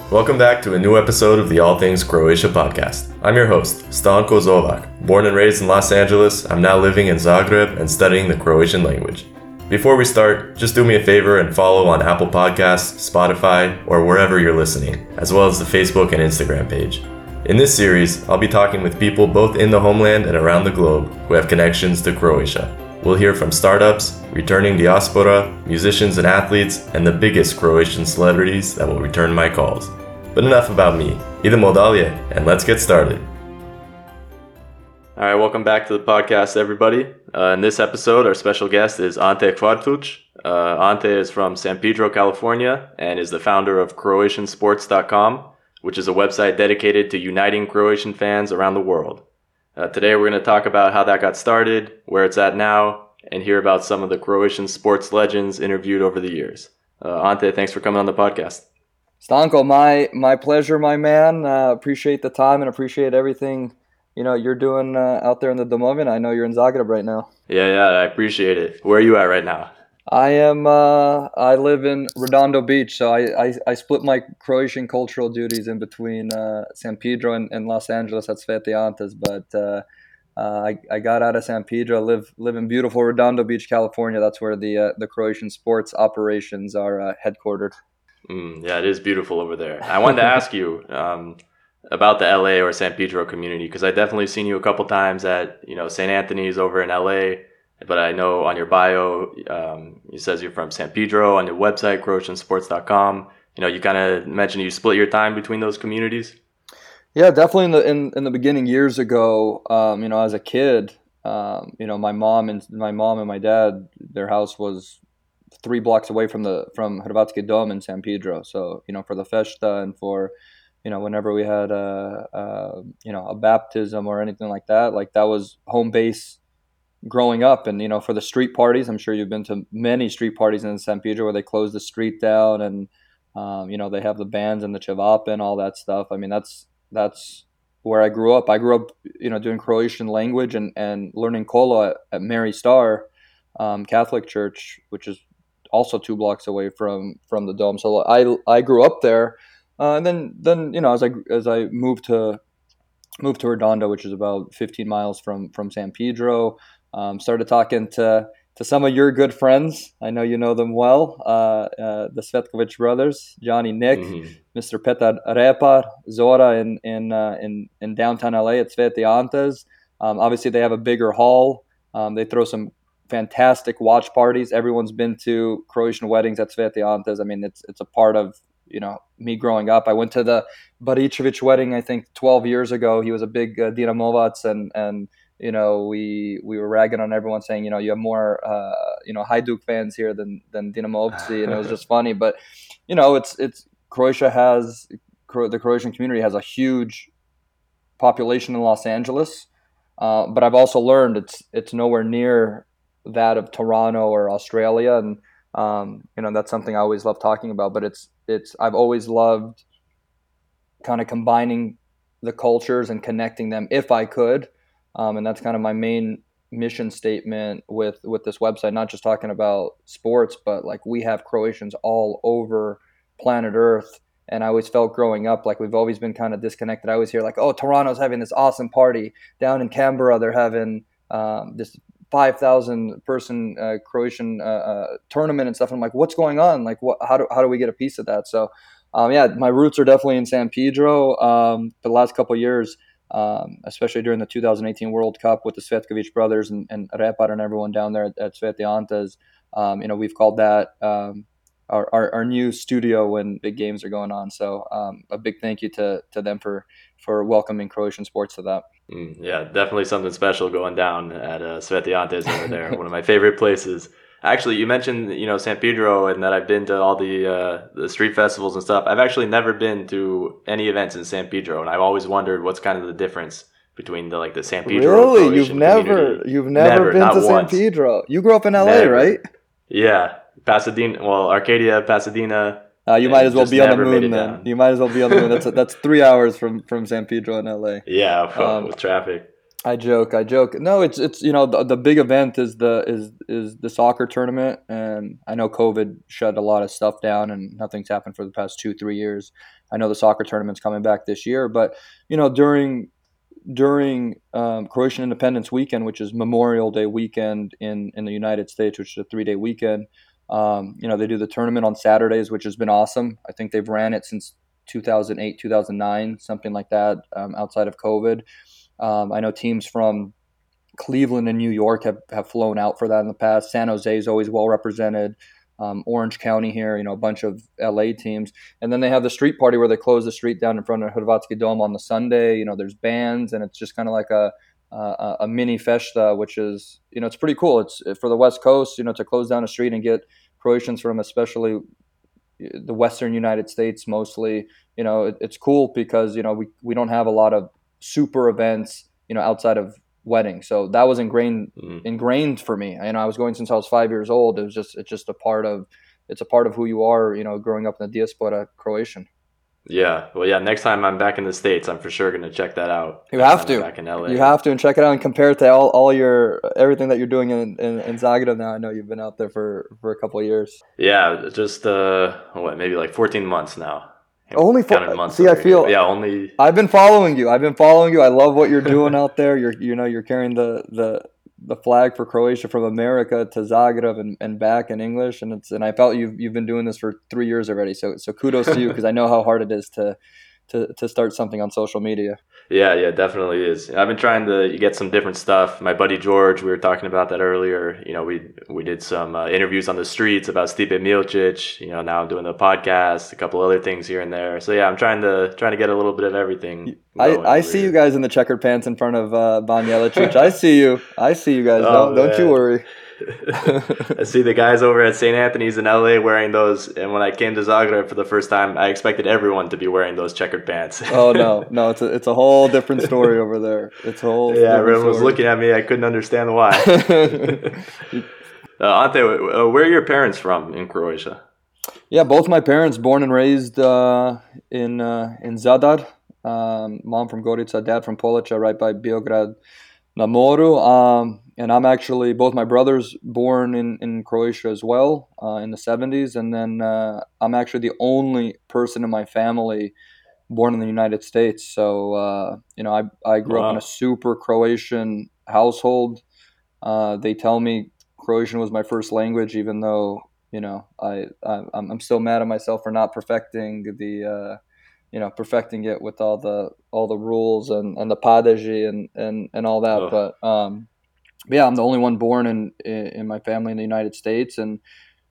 Welcome back to a new episode of the All Things Croatia podcast. I'm your host, Stanko Zovak. Born and raised in Los Angeles, I'm now living in Zagreb and studying the Croatian language. Before we start, just do me a favor and follow on Apple Podcasts, Spotify, or wherever you're listening, as well as the Facebook and Instagram page. In this series, I'll be talking with people both in the homeland and around the globe who have connections to Croatia. We'll hear from startups, returning diaspora, musicians and athletes, and the biggest Croatian celebrities that will return my calls. But enough about me. Idemo dalje, and let's get started. All right, welcome back to the podcast, everybody. Uh, in this episode, our special guest is Ante Kvartuč. Uh, Ante is from San Pedro, California, and is the founder of CroatianSports.com, which is a website dedicated to uniting Croatian fans around the world. Uh, today, we're going to talk about how that got started, where it's at now, and hear about some of the Croatian sports legends interviewed over the years. Uh, Ante, thanks for coming on the podcast. Stanko, my my pleasure, my man. Uh, appreciate the time and appreciate everything you know you're doing uh, out there in the Domovin. I know you're in Zagreb right now. Yeah, yeah, I appreciate it. Where are you at right now? I am. Uh, I live in Redondo Beach, so I, I, I split my Croatian cultural duties in between uh, San Pedro and, and, Los Angeles at Sveti Antes. But uh, uh, I, I got out of San Pedro, live live in beautiful Redondo Beach, California. That's where the uh, the Croatian sports operations are uh, headquartered. Mm, yeah, it is beautiful over there. I wanted to ask you. Um, about the LA or San Pedro community because I definitely seen you a couple times at you know St. Anthony's over in LA, but I know on your bio um, it says you're from San Pedro on your website CroatianSports.com. You know, you kind of mentioned you split your time between those communities. Yeah, definitely in the in, in the beginning years ago. Um, you know, as a kid, um, you know, my mom and my mom and my dad, their house was three blocks away from the from Hrvatski Dom in San Pedro. So you know, for the festa and for you know, whenever we had a, a, you know a baptism or anything like that, like that was home base growing up. And you know, for the street parties, I'm sure you've been to many street parties in San Pedro where they close the street down and um, you know they have the bands and the chivapa and all that stuff. I mean, that's that's where I grew up. I grew up, you know, doing Croatian language and, and learning Kolo at, at Mary Star um, Catholic Church, which is also two blocks away from from the dome. So I I grew up there uh, and then, then you know, as I as I moved to moved to Redondo, which is about 15 miles from from San Pedro, um, started talking to to some of your good friends. I know you know them well. Uh, uh, the Svetkovic brothers, Johnny Nick, mm-hmm. Mr. Petar Repar, Zora in in uh, in in downtown LA at Sveti Antes. Um, obviously, they have a bigger hall. Um, they throw some fantastic watch parties. Everyone's been to Croatian weddings at Sveti Antes. I mean, it's it's a part of you know me growing up. I went to the Baricevic wedding I think 12 years ago. He was a big uh, Dinamovac and and you know we we were ragging on everyone saying you know you have more uh, you know Hajduk fans here than than Dinamo Dinamovci and it was just funny. But you know it's it's Croatia has the Croatian community has a huge population in Los Angeles. Uh, but I've also learned it's it's nowhere near that of Toronto or Australia, and um, you know that's something I always love talking about. But it's it's I've always loved kind of combining the cultures and connecting them if I could, um, and that's kind of my main mission statement with with this website. Not just talking about sports, but like we have Croatians all over planet Earth. And I always felt growing up like we've always been kind of disconnected. I always hear like, "Oh, Toronto's having this awesome party down in Canberra. They're having um, this 5,000 person uh, Croatian uh, uh, tournament and stuff. And I'm like, what's going on? Like, what, how do, how do we get a piece of that? So, um, yeah, my roots are definitely in San Pedro. Um, for the last couple years, um, especially during the 2018 World Cup with the Svetkovic brothers and, and Repar and everyone down there at, at Sveti Antes, um, you know, we've called that um, our, our, our, new studio when big games are going on. So um, a big thank you to, to them for, for welcoming Croatian sports to that. Mm, yeah, definitely something special going down at uh, Sveti Antes over there. one of my favorite places. Actually, you mentioned you know San Pedro and that I've been to all the uh, the street festivals and stuff. I've actually never been to any events in San Pedro, and I've always wondered what's kind of the difference between the like the San Pedro. Really, you've never you've never, never been to once. San Pedro. You grew up in LA, never. right? Yeah, Pasadena. Well, Arcadia, Pasadena. Uh, you might as well be on the moon then. You might as well be on the moon. That's a, that's three hours from from San Pedro in LA. Yeah, um, with traffic. I joke, I joke. No, it's it's you know the, the big event is the is is the soccer tournament, and I know COVID shut a lot of stuff down, and nothing's happened for the past two three years. I know the soccer tournament's coming back this year, but you know during during um, Croatian Independence Weekend, which is Memorial Day weekend in in the United States, which is a three day weekend. Um, you know they do the tournament on Saturdays, which has been awesome. I think they've ran it since 2008 2009 something like that um, outside of covid um, I know teams from Cleveland and New York have, have flown out for that in the past. San Jose is always well represented. Um, Orange County here, you know, a bunch of LA teams. And then they have the street party where they close the street down in front of Hrvatski Dome on the Sunday. You know, there's bands and it's just kind of like a, a, a mini festa, which is, you know, it's pretty cool. It's for the West Coast, you know, to close down a street and get Croatians from especially the Western United States mostly, you know, it, it's cool because, you know, we, we don't have a lot of super events, you know, outside of weddings. So that was ingrained mm. ingrained for me. You know, I was going since I was five years old. It was just it's just a part of it's a part of who you are. You know, growing up in the diaspora Croatian. Yeah, well, yeah. Next time I'm back in the states, I'm for sure going to check that out. You have to back in LA. You have to and check it out and compare it to all, all your everything that you're doing in, in, in Zagreb now. I know you've been out there for for a couple of years. Yeah, just uh, what maybe like 14 months now. Only for, see, I feel yeah. Only I've been following you. I've been following you. I love what you're doing out there. You're you know you're carrying the the the flag for Croatia from America to Zagreb and, and back in English, and it's and I felt you've you've been doing this for three years already. So so kudos to you because I know how hard it is to to to start something on social media. Yeah, yeah, definitely is. I've been trying to get some different stuff. My buddy George, we were talking about that earlier. You know, we we did some uh, interviews on the streets about Stipe Miocic. You know, now I'm doing the podcast, a couple other things here and there. So yeah, I'm trying to trying to get a little bit of everything. I, I see you guys in the checkered pants in front of uh, I see you. I see you guys. Oh, don't, don't you worry. I see the guys over at St. Anthony's in LA wearing those, and when I came to Zagreb for the first time, I expected everyone to be wearing those checkered pants. oh no, no, it's a it's a whole different story over there. It's a whole yeah. Everyone was looking at me. I couldn't understand why. uh, Ante, uh, where are your parents from in Croatia? Yeah, both my parents born and raised uh, in uh, in Zadar. Um, mom from Gorica, dad from Polica, right by Biograd na Moru. Um, and I'm actually both my brothers born in, in Croatia as well uh, in the 70s, and then uh, I'm actually the only person in my family born in the United States. So uh, you know, I I grew wow. up in a super Croatian household. Uh, they tell me Croatian was my first language, even though you know I, I am still mad at myself for not perfecting the uh, you know perfecting it with all the all the rules and and the padeži and and and all that. Oh. But um, yeah, I'm the only one born in in my family in the United States, and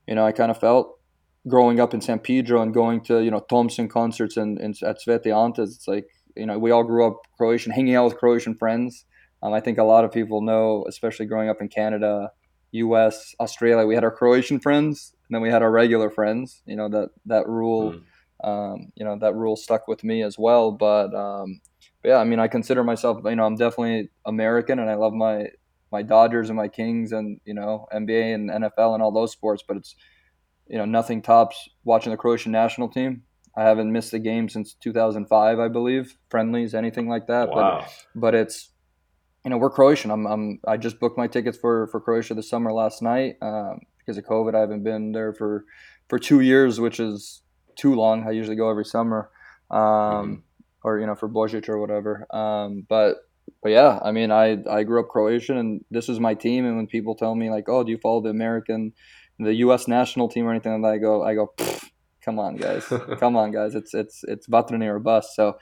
you know, I kind of felt growing up in San Pedro and going to you know Thompson concerts and, and at Sveti Antes. It's like you know we all grew up Croatian, hanging out with Croatian friends. Um, I think a lot of people know, especially growing up in Canada, U.S., Australia, we had our Croatian friends, and then we had our regular friends. You know that that rule, mm. um, you know that rule stuck with me as well. But, um, but yeah, I mean, I consider myself, you know, I'm definitely American, and I love my my Dodgers and my Kings and you know NBA and NFL and all those sports, but it's you know nothing tops watching the Croatian national team. I haven't missed a game since 2005, I believe, friendlies, anything like that. Wow. But but it's you know we're Croatian. I'm, I'm I just booked my tickets for for Croatia this summer last night um, because of COVID. I haven't been there for for two years, which is too long. I usually go every summer. Um, mm-hmm. Or you know for Božić or whatever, um, but but yeah, I mean, I I grew up Croatian, and this is my team. And when people tell me like, "Oh, do you follow the American, the U.S. national team or anything?" like that, I go, I go, come on, guys, come on, guys. It's it's it's Vatreni or bust. So,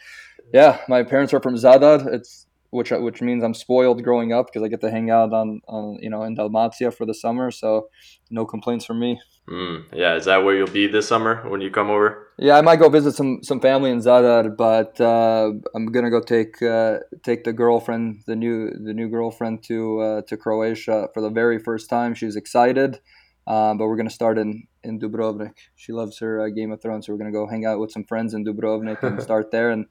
yeah, my parents are from Zadar. It's which which means I'm spoiled growing up because I get to hang out on on you know in Dalmatia for the summer. So, no complaints from me. Mm, yeah, is that where you'll be this summer when you come over? Yeah, I might go visit some some family in Zadar, but uh, I'm gonna go take uh, take the girlfriend, the new the new girlfriend to uh, to Croatia for the very first time. She's excited, um, but we're gonna start in in Dubrovnik. She loves her uh, Game of Thrones, so we're gonna go hang out with some friends in Dubrovnik and start there, and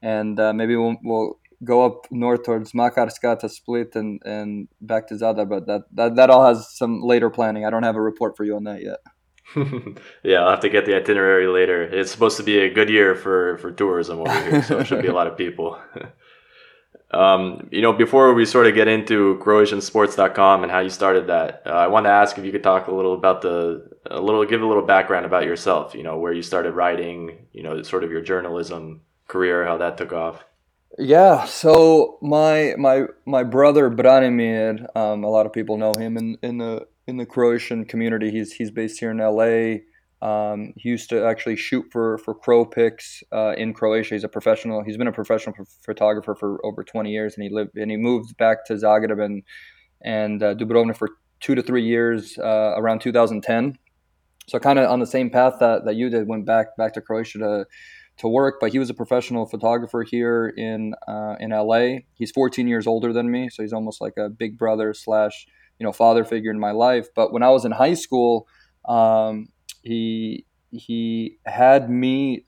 and uh, maybe we'll, we'll go up north towards Makarska to Split and, and back to Zadar, but that, that that all has some later planning. I don't have a report for you on that yet. yeah, I'll have to get the itinerary later. It's supposed to be a good year for, for tourism over here, so it should be a lot of people. Um, you know, before we sort of get into CroatianSports.com and how you started that, uh, I want to ask if you could talk a little about the, a little, give a little background about yourself. You know, where you started writing. You know, sort of your journalism career, how that took off. Yeah, so my my my brother Branimir, um, a lot of people know him in, in the in the Croatian community. He's he's based here in LA. Um, he used to actually shoot for for Cropix uh, in Croatia. He's a professional. He's been a professional photographer for over 20 years, and he lived and he moved back to Zagreb and and uh, Dubrovnik for two to three years uh, around 2010. So kind of on the same path that, that you did, went back back to Croatia to to work. But he was a professional photographer here in uh, in LA. He's 14 years older than me, so he's almost like a big brother slash you know father figure in my life. But when I was in high school. Um, he he had me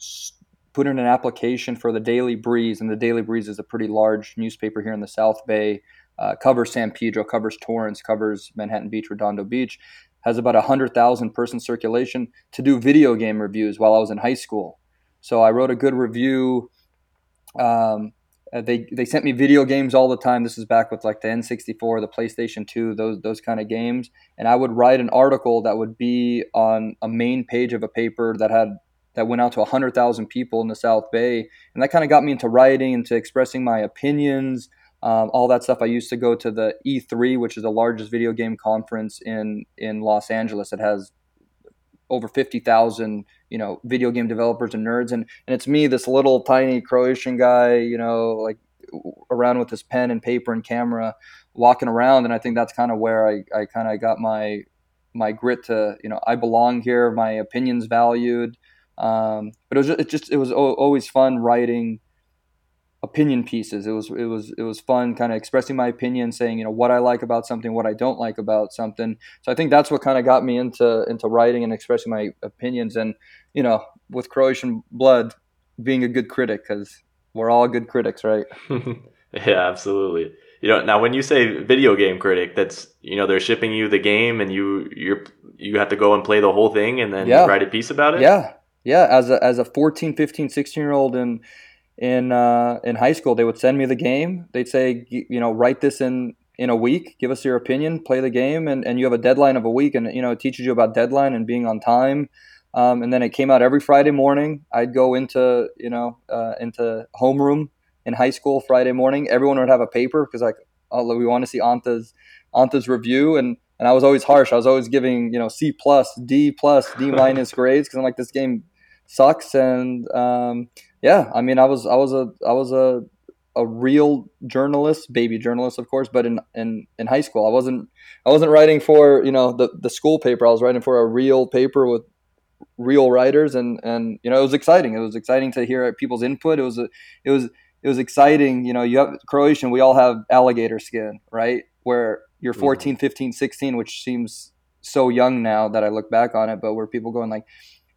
put in an application for the Daily Breeze, and the Daily Breeze is a pretty large newspaper here in the South Bay. Uh, covers San Pedro, covers Torrance, covers Manhattan Beach, Redondo Beach. Has about a hundred thousand person circulation to do video game reviews while I was in high school. So I wrote a good review. Um, uh, they they sent me video games all the time. This is back with like the N64, the PlayStation 2, those those kind of games. And I would write an article that would be on a main page of a paper that had that went out to 100,000 people in the South Bay. And that kind of got me into writing, into expressing my opinions, um, all that stuff. I used to go to the E3, which is the largest video game conference in in Los Angeles. It has over 50,000 you know video game developers and nerds. And and it's me this little tiny croatian guy you know like around with his pen and paper and camera walking around. And i think that's kind of where i, I kind of got my my grit to you know i belong here my opinions valued. Um, but it was it just it was always fun writing opinion pieces. It was it was it was fun, kind of expressing my opinion, saying you know what I like about something, what I don't like about something. So I think that's what kind of got me into into writing and expressing my opinions. And you know, with Croatian blood, being a good critic because we're all good critics, right? yeah, absolutely. You know, now when you say video game critic, that's you know they're shipping you the game and you you're you have to go and play the whole thing and then yeah. write a piece about it. Yeah, yeah. As a as a 14, 15, 16 year old and in uh, in high school, they would send me the game. They'd say, you know, write this in in a week. Give us your opinion. Play the game, and, and you have a deadline of a week, and you know it teaches you about deadline and being on time. Um, and then it came out every Friday morning. I'd go into you know uh, into homeroom in high school Friday morning. Everyone would have a paper because like oh, we want to see Anta's Anta's review, and and I was always harsh. I was always giving you know C plus, D plus, D minus grades because I'm like this game sucks and um, yeah, I mean, I was I was a I was a a real journalist, baby journalist, of course, but in, in, in high school, I wasn't I wasn't writing for you know the, the school paper. I was writing for a real paper with real writers, and and you know it was exciting. It was exciting to hear people's input. It was a, it was it was exciting. You know, you have Croatian. We all have alligator skin, right? Where you're mm-hmm. 14, 15, 16, which seems so young now that I look back on it, but where people going like,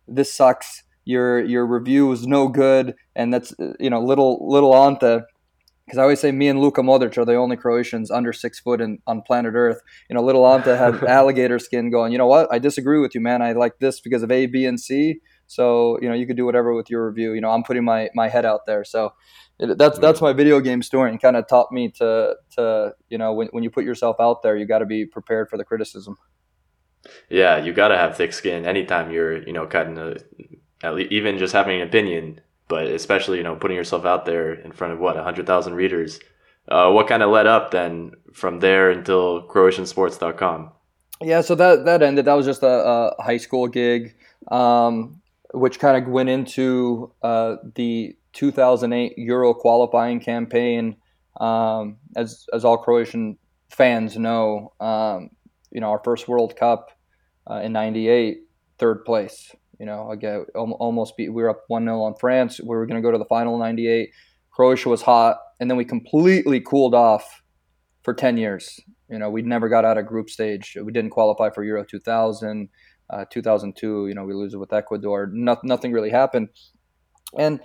this sucks your your review was no good, and that's you know little little Ante. Because I always say me and Luka Modric are the only Croatians under six foot in, on planet Earth. You know, little Ante had alligator skin going. You know what? I disagree with you, man. I like this because of A, B, and C. So you know, you could do whatever with your review. You know, I'm putting my my head out there. So it, that's that's my video game story, and kind of taught me to to you know when when you put yourself out there, you got to be prepared for the criticism. Yeah, you got to have thick skin anytime you're you know cutting a least even just having an opinion, but especially you know putting yourself out there in front of what hundred thousand readers. Uh, what kind of led up then from there until CroatianSports.com? Yeah, so that that ended. That was just a, a high school gig, um, which kind of went into uh, the 2008 Euro qualifying campaign. Um, as as all Croatian fans know, um, you know our first World Cup uh, in '98, third place. You know, again, almost. We were up one 0 on France. We were going to go to the final '98. Croatia was hot, and then we completely cooled off for 10 years. You know, we never got out of group stage. We didn't qualify for Euro 2000, uh, 2002. You know, we lose it with Ecuador. No, nothing really happened, and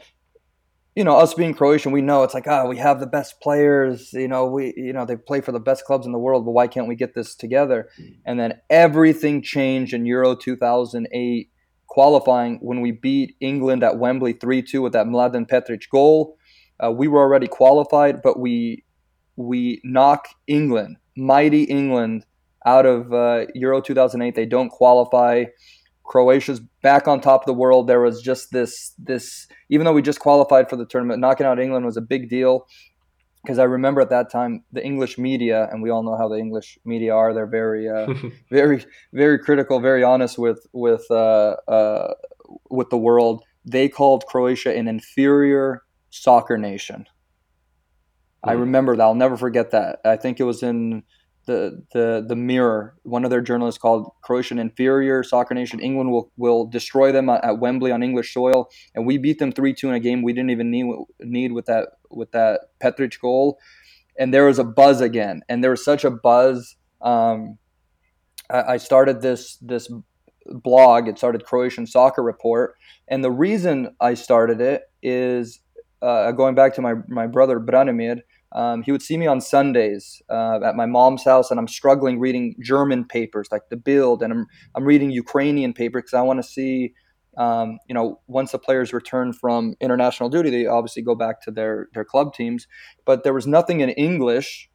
you know, us being Croatian, we know it's like, ah, oh, we have the best players. You know, we, you know, they play for the best clubs in the world, but why can't we get this together? And then everything changed in Euro 2008 qualifying when we beat England at Wembley 3 2 with that Mladen Petric goal. Uh, we were already qualified, but we we knock England, mighty England, out of uh, Euro 2008. They don't qualify. Croatia's back on top of the world. There was just this this even though we just qualified for the tournament, knocking out England was a big deal because I remember at that time the English media, and we all know how the English media are. They're very, uh, very, very critical, very honest with with uh, uh, with the world. They called Croatia an inferior soccer nation. Mm. I hmm. remember that. I'll never forget that. I think it was in the the the Mirror. One of their journalists called Croatian inferior soccer nation. England will will destroy them at, Wembley on English soil, and we beat them three two in a game we didn't even need need with that with that Petric goal. And there was a buzz again, and there was such a buzz. Um, I, I started this this blog. It started Croatian Soccer Report, and the reason I started it is uh, going back to my my brother Branimir um, he would see me on Sundays uh, at my mom's house, and I'm struggling reading German papers like the Bild, and I'm I'm reading Ukrainian papers because I want to see, um, you know, once the players return from international duty, they obviously go back to their their club teams. But there was nothing in English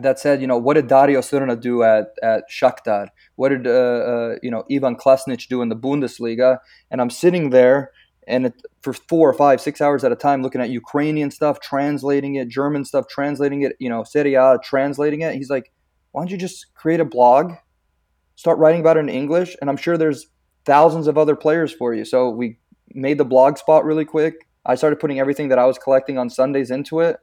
that said, you know, what did Dario Srna do at at Shakhtar? What did uh, uh, you know Ivan Klasnic do in the Bundesliga? And I'm sitting there and it, for four or five, six hours at a time, looking at Ukrainian stuff, translating it, German stuff, translating it, you know, Serie A, translating it. He's like, why don't you just create a blog, start writing about it in English, and I'm sure there's thousands of other players for you. So we made the blog spot really quick. I started putting everything that I was collecting on Sundays into it,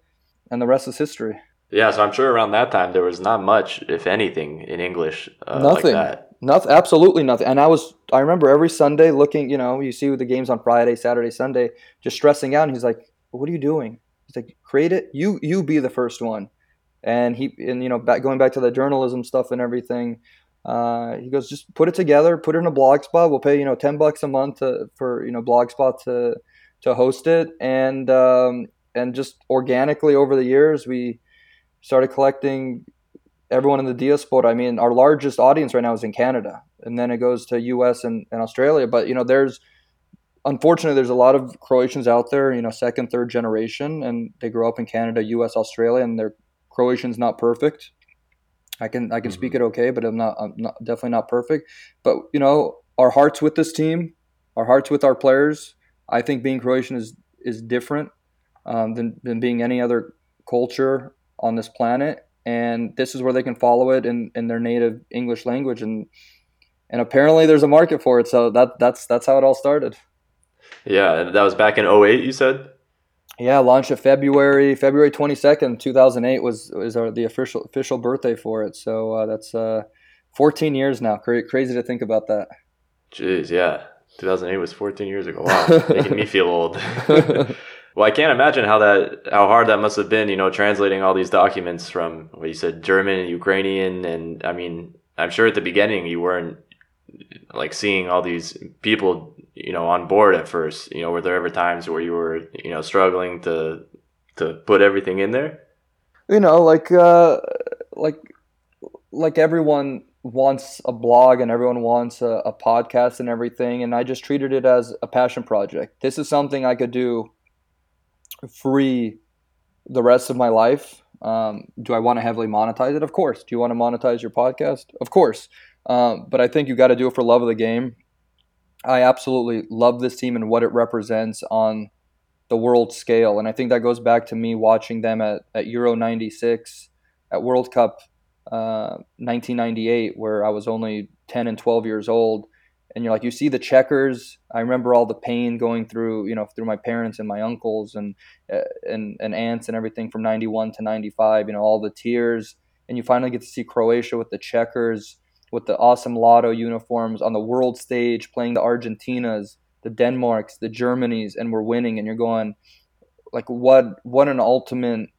and the rest is history. Yeah, so I'm sure around that time there was not much, if anything, in English. Uh, Nothing. Like Nothing, absolutely nothing. And I was, I remember every Sunday looking, you know, you see the games on Friday, Saturday, Sunday, just stressing out. And he's like, "What are you doing?" He's like, "Create it. You, you be the first one." And he, and you know, back going back to the journalism stuff and everything. Uh, he goes, just put it together, put it in a blog spot. We'll pay you know ten bucks a month to, for you know Blogspot to to host it, and um, and just organically over the years we started collecting everyone in the diaspora. I mean, our largest audience right now is in Canada, and then it goes to U.S. and, and Australia. But you know, there's unfortunately there's a lot of Croatians out there, you know, second, third generation, and they grow up in Canada, U.S., Australia, and their Croatian's not perfect. I can I can mm-hmm. speak it okay, but I'm not I'm not definitely not perfect. But you know, our hearts with this team, our hearts with our players. I think being Croatian is is different um, than than being any other culture on this planet and this is where they can follow it in, in their native English language and and apparently there's a market for it so that that's that's how it all started yeah that was back in 08 you said yeah launched of February February 22nd 2008 was is our, the official official birthday for it. So uh, that's uh, 14 years now. Cra- crazy to think about that. Jeez yeah. 2008 was 14 years ago. Wow making me feel old. Well, I can't imagine how that how hard that must have been, you know, translating all these documents from what you said German, Ukrainian, and I mean, I'm sure at the beginning you weren't like seeing all these people, you know, on board at first. You know, were there ever times where you were, you know, struggling to to put everything in there? You know, like uh, like like everyone wants a blog and everyone wants a, a podcast and everything, and I just treated it as a passion project. This is something I could do free the rest of my life. Um, do I want to heavily monetize it? Of course. Do you want to monetize your podcast? Of course. Um, but I think you got to do it for love of the game. I absolutely love this team and what it represents on the world scale. And I think that goes back to me watching them at, at Euro 96, at World Cup uh, 1998, where I was only 10 and 12 years old and you're like you see the checkers i remember all the pain going through you know through my parents and my uncles and uh, and and aunts and everything from 91 to 95 you know all the tears and you finally get to see croatia with the checkers with the awesome lotto uniforms on the world stage playing the argentinas the denmarks the germanys and we're winning and you're going like what what an ultimate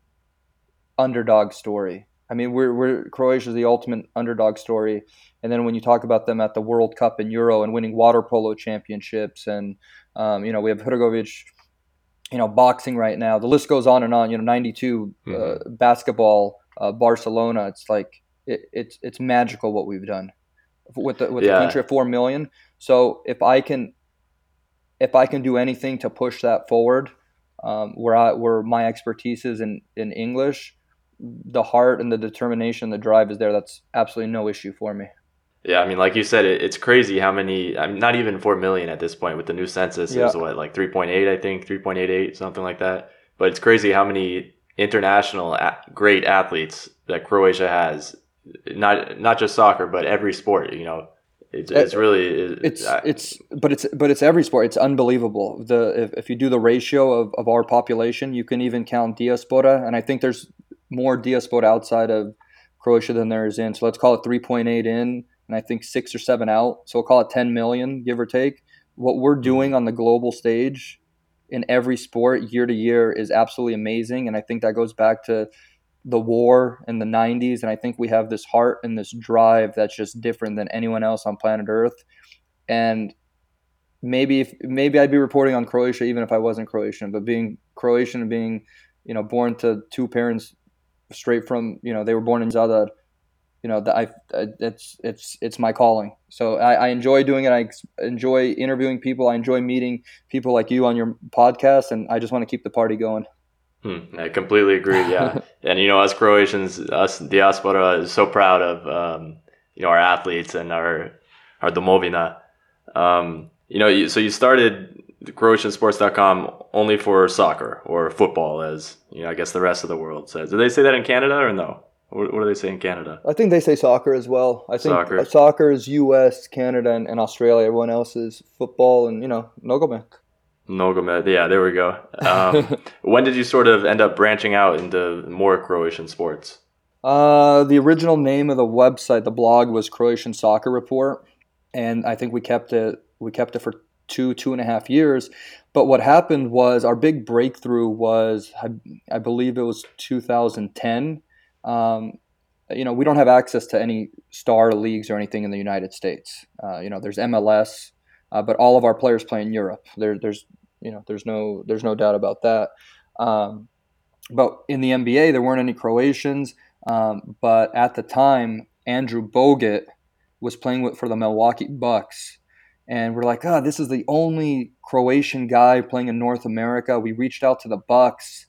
underdog story I mean, we're, we're Croatia's the ultimate underdog story. And then when you talk about them at the World Cup and Euro and winning water polo championships, and um, you know we have Hrgovic, you know boxing right now. The list goes on and on. You know, '92 uh, mm-hmm. uh, basketball, uh, Barcelona. It's like it, it's it's magical what we've done with the with yeah. the country of four million. So if I can if I can do anything to push that forward, um, where I where my expertise is in in English the heart and the determination, the drive is there. That's absolutely no issue for me. Yeah, I mean, like you said, it, it's crazy how many. I'm not even four million at this point with the new census. Yeah. It was what like 3.8, I think, 3.88, something like that. But it's crazy how many international great athletes that Croatia has. Not not just soccer, but every sport. You know, it's, it's really it's it's but it's but it's every sport. It's unbelievable. The if, if you do the ratio of, of our population, you can even count diaspora, and I think there's more diaspora outside of Croatia than there is in. So let's call it 3.8 in, and I think six or seven out. So we'll call it 10 million, give or take. What we're mm-hmm. doing on the global stage in every sport year to year is absolutely amazing, and I think that goes back to the war in the 90s and i think we have this heart and this drive that's just different than anyone else on planet earth. And maybe if maybe i'd be reporting on croatia even if i wasn't croatian but being croatian and being you know born to two parents straight from you know they were born in zadar you know that i it's it's it's my calling. So I, I enjoy doing it. I enjoy interviewing people. I enjoy meeting people like you on your podcast and i just want to keep the party going Hmm, I completely agree. Yeah, and you know, us Croatians, us diaspora, is so proud of um, you know our athletes and our our domovina. Um, you know, so you started CroatianSports.com only for soccer or football, as you know, I guess the rest of the world says. Do they say that in Canada or no? What, what do they say in Canada? I think they say soccer as well. I think soccer, soccer is U.S., Canada, and, and Australia. Everyone else is football and you know nogomet. Nogomet. Yeah, there we go. Um, when did you sort of end up branching out into more Croatian sports? Uh, the original name of the website, the blog, was Croatian Soccer Report, and I think we kept it. We kept it for two, two and a half years. But what happened was our big breakthrough was, I, I believe it was 2010. Um, you know, we don't have access to any star leagues or anything in the United States. Uh, you know, there's MLS, uh, but all of our players play in Europe. There, there's you know, there's no there's no doubt about that. Um, but in the NBA, there weren't any Croatians. Um, but at the time, Andrew Bogut was playing with for the Milwaukee Bucks, and we're like, oh, this is the only Croatian guy playing in North America. We reached out to the Bucks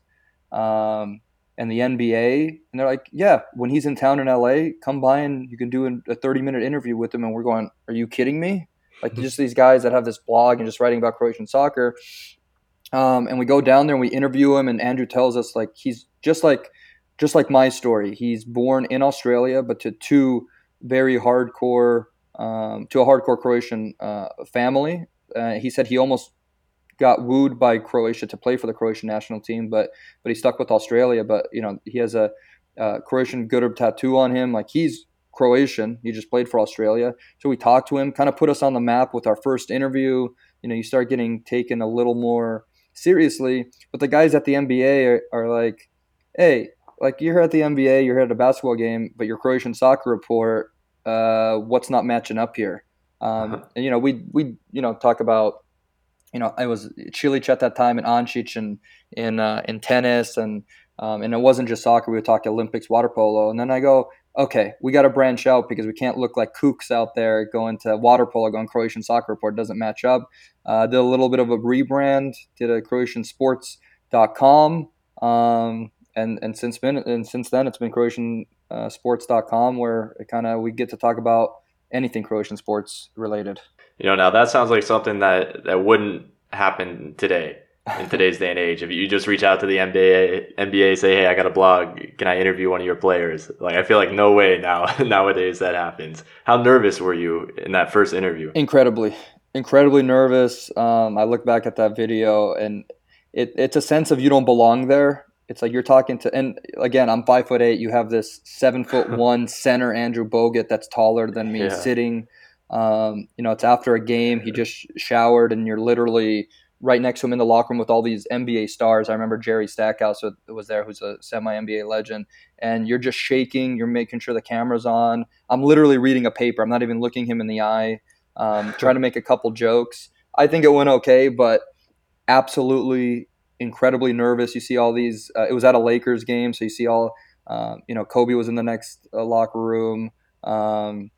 um, and the NBA, and they're like, yeah, when he's in town in LA, come by and you can do a 30 minute interview with him. And we're going, are you kidding me? Like just these guys that have this blog and just writing about Croatian soccer. Um, and we go down there and we interview him, and Andrew tells us like he's just like just like my story. He's born in Australia, but to two very hardcore um, to a hardcore Croatian uh, family. Uh, he said he almost got wooed by Croatia to play for the Croatian national team, but but he stuck with Australia. But you know he has a, a Croatian Grb tattoo on him. Like he's Croatian. He just played for Australia. So we talked to him, kind of put us on the map with our first interview. You know, you start getting taken a little more seriously. But the guys at the NBA are, are like, hey, like you're at the NBA, you're here at a basketball game, but your Croatian soccer report, uh, what's not matching up here? Um, uh-huh. And, you know, we, we, you know, talk about, you know, I was Cilic at that time and Ančić and in, uh, in tennis and, um, and it wasn't just soccer. We would talk Olympics, water polo. And then I go, okay, we got to branch out because we can't look like kooks out there going to water polo, going Croatian soccer report. doesn't match up. Uh, did a little bit of a rebrand, did a CroatianSports.com. Um, and, and since been and since then it's been CroatianSports.com uh, where kind of we get to talk about anything Croatian sports related. You know, now that sounds like something that that wouldn't happen today in today's day and age. If you just reach out to the NBA, NBA say, "Hey, I got a blog. Can I interview one of your players?" Like, I feel like no way now nowadays that happens. How nervous were you in that first interview? Incredibly, incredibly nervous. Um, I look back at that video, and it, it's a sense of you don't belong there. It's like you're talking to, and again, I'm five foot eight. You have this seven foot one center Andrew Bogut that's taller than me, yeah. sitting. Um, you know, it's after a game. He just showered, and you're literally right next to him in the locker room with all these NBA stars. I remember Jerry Stackhouse was there, who's a semi NBA legend. And you're just shaking. You're making sure the camera's on. I'm literally reading a paper. I'm not even looking him in the eye. Um, trying to make a couple jokes. I think it went okay, but absolutely incredibly nervous. You see all these. Uh, it was at a Lakers game, so you see all. Uh, you know, Kobe was in the next uh, locker room. Um,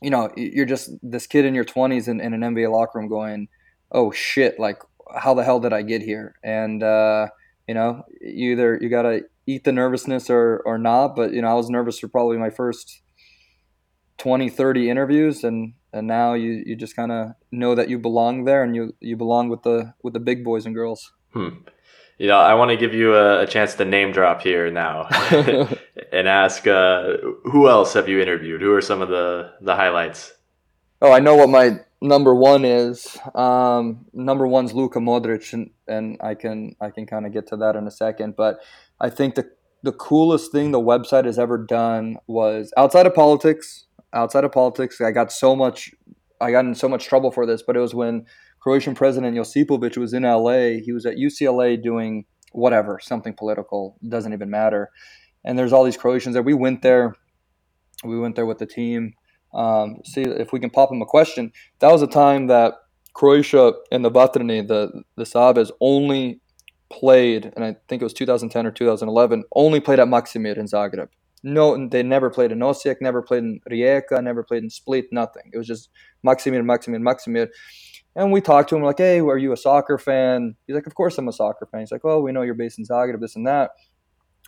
you know, you're just this kid in your 20s in, in an NBA locker room going, "Oh shit!" Like how the hell did I get here? And uh, you know, you either you gotta eat the nervousness or or not. But you know, I was nervous for probably my first 20, 30 interviews, and and now you you just kind of know that you belong there, and you you belong with the with the big boys and girls. Hmm. You know, I want to give you a, a, chance to name drop here now, and ask uh, who else have you interviewed? Who are some of the the highlights? Oh, I know what my number one is. Um, number one's Luka Modric, and, and I can I can kind of get to that in a second. But I think the the coolest thing the website has ever done was outside of politics. Outside of politics, I got so much. I got in so much trouble for this, but it was when Croatian president Josipovic was in LA. He was at UCLA doing whatever, something political, doesn't even matter. And there's all these Croatians there. We went there. We went there with the team. Um, see if we can pop him a question. That was a time that Croatia and the Vatreni, the the Savez, only played, and I think it was 2010 or 2011, only played at Maksimir in Zagreb. No, they never played in Osijek, never played in Rijeka, never played in Split, nothing. It was just Maksimir, Maksimir, Maksimir. And we talked to him like, "Hey, are you a soccer fan?" He's like, "Of course I'm a soccer fan." He's like, "Oh, we know you're based in Zagreb, this and that."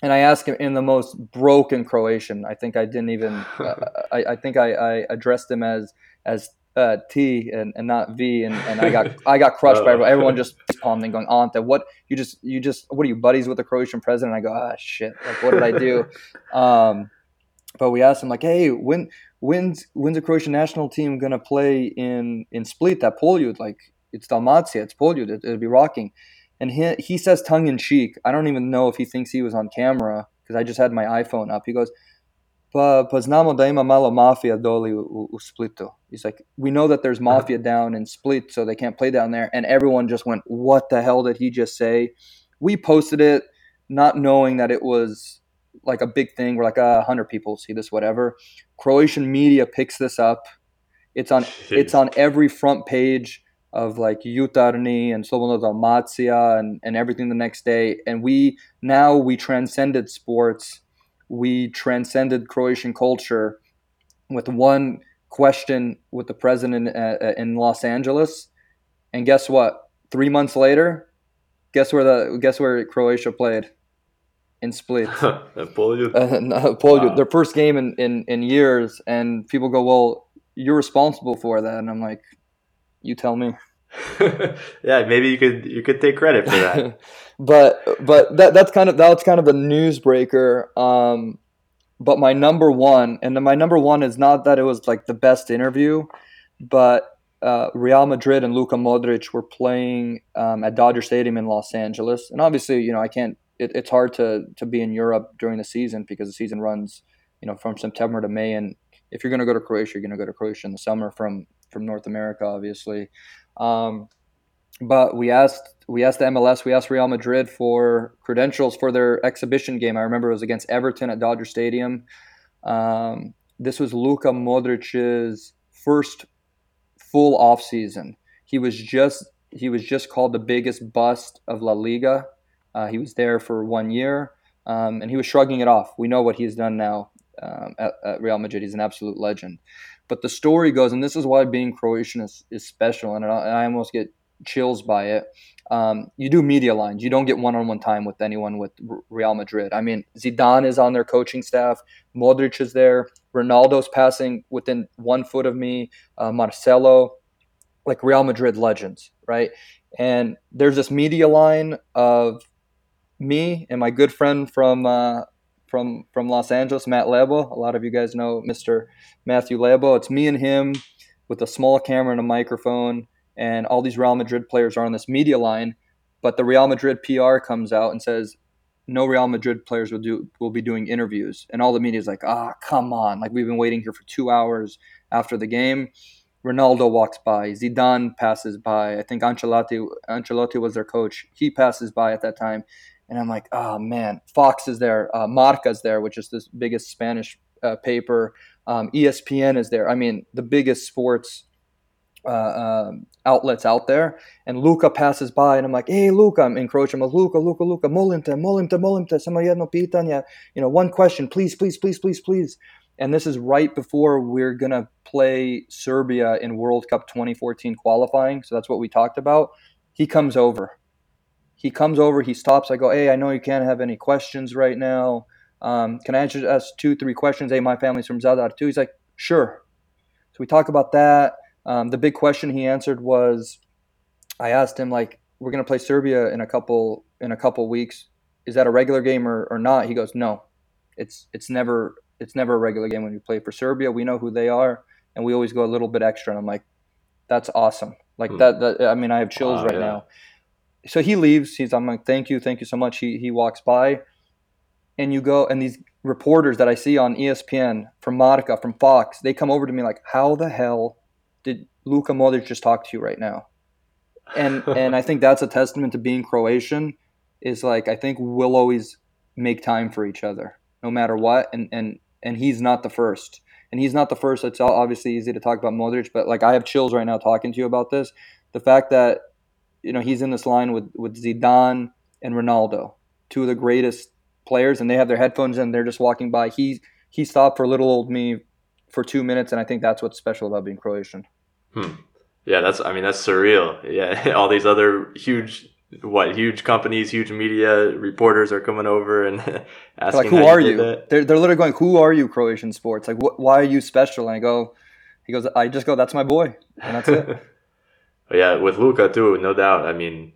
And I asked him in the most broken Croatian. I think I didn't even. uh, I, I, think I, I, addressed him as as uh, T and, and not V, and, and I got I got crushed by everyone. Everyone just palming, going, "Ante, what you just you just what are you buddies with the Croatian president?" I go, "Ah, shit! Like, what did I do?" um, but we asked him like, "Hey, when when's when's the Croatian national team gonna play in in Split at Poljud? Like it's Dalmatia, it's Poljud. It, it'd be rocking." And he he says tongue in cheek. I don't even know if he thinks he was on camera because I just had my iPhone up. He goes, "Pa pa znamo da ima malo mafia doli u, u Splitu." He's like, "We know that there's uh-huh. mafia down in Split, so they can't play down there." And everyone just went, "What the hell did he just say?" We posted it, not knowing that it was like a big thing. We're like, a uh, hundred people see this, whatever. Croatian media picks this up. It's on it's on every front page of like Jutarnji and Slobodna Dalmacija and, and everything the next day. And we now we transcended sports. We transcended Croatian culture with one question with the president uh, uh, in Los Angeles. And guess what? Three months later, guess where the guess where Croatia played? in Split. Poljud. Uh, wow. their first game in, in, in years, and people go, "Well, you're responsible for that," and I'm like, "You tell me." yeah, maybe you could you could take credit for that. but but that that's kind of that's kind of the newsbreaker. Um, but my number one, and my number one is not that it was like the best interview, but uh, Real Madrid and Luka Modric were playing um, at Dodger Stadium in Los Angeles, and obviously, you know, I can't it, it's hard to to be in Europe during the season because the season runs, you know, from September to May. And if you're going to go to Croatia, you're going to go to Croatia in the summer from from North America, obviously. Um, but we asked we asked the MLS, we asked Real Madrid for credentials for their exhibition game. I remember it was against Everton at Dodger Stadium. Um, this was Luka Modric's first full off season. He was just he was just called the biggest bust of La Liga uh, he was there for one year, um, and he was shrugging it off. We know what he's done now um, at, at, Real Madrid. He's an absolute legend. But the story goes, and this is why being Croatian is, is special, and I, I almost get chills by it. Um, you do media lines. You don't get one-on-one time with anyone with Real Madrid. I mean, Zidane is on their coaching staff. Modric is there. Ronaldo's passing within one foot of me. Uh, Marcelo, like Real Madrid legends, right? And there's this media line of me and my good friend from uh, from from Los Angeles, Matt Lebo. A lot of you guys know Mr. Matthew Lebo. It's me and him with a small camera and a microphone, and all these Real Madrid players are on this media line. But the Real Madrid PR comes out and says, "No Real Madrid players will do will be doing interviews," and all the media is like, "Ah, come on! Like we've been waiting here for two hours after the game." Ronaldo walks by, Zidane passes by. I think Ancelotti Ancelotti was their coach. He passes by at that time, and I'm like, oh man, Fox is there, uh, Marca's there, which is the biggest Spanish uh, paper. Um, ESPN is there. I mean, the biggest sports uh, um, outlets out there. And Luka passes by, and I'm like, hey, Luka, I'm encroaching. I'm like, Luka, Luca, Luka, molim te, molim te, molim te, samo jedno. You know, one question, please, please, please, please, please. And this is right before we're going to play Serbia in World Cup 2014 qualifying. So that's what we talked about. He comes over he comes over, he stops. I go, hey, I know you can't have any questions right now. Um, can I answer us two, three questions? Hey, my family's from Zadar too. He's like, sure. So we talk about that. Um, the big question he answered was, I asked him like, we're gonna play Serbia in a couple in a couple weeks. Is that a regular game or, or not? He goes, no, it's it's never it's never a regular game when you play for Serbia. We know who they are, and we always go a little bit extra. And I'm like, that's awesome. Like hmm. that, that. I mean, I have chills wow, right yeah. now so he leaves. He's I'm like, thank you, thank you so much. He he walks by, and you go, and these reporters that I see on ESPN from Marca, from Fox, they come over to me like, how the hell did Luka Modric just talk to you right now? And and I think that's a testament to being Croatian. Is like I think we'll always make time for each other, no matter what. And and and he's not the first. And he's not the first. It's obviously easy to talk about Modric, but like I have chills right now talking to you about this. The fact that you know, he's in this line with, with Zidane and Ronaldo, two of the greatest players, and they have their headphones and they're just walking by. He he stopped for little old me for two minutes, and I think that's what's special about being Croatian. Hmm. Yeah, that's I mean that's surreal. Yeah, all these other huge what huge companies, huge media reporters are coming over and asking, like, "Who are you?" They're they're literally going, "Who are you, Croatian sports? Like, wh- why are you special?" And I go, he goes, "I just go, that's my boy," and that's it. But yeah, with Luka too, no doubt. I mean,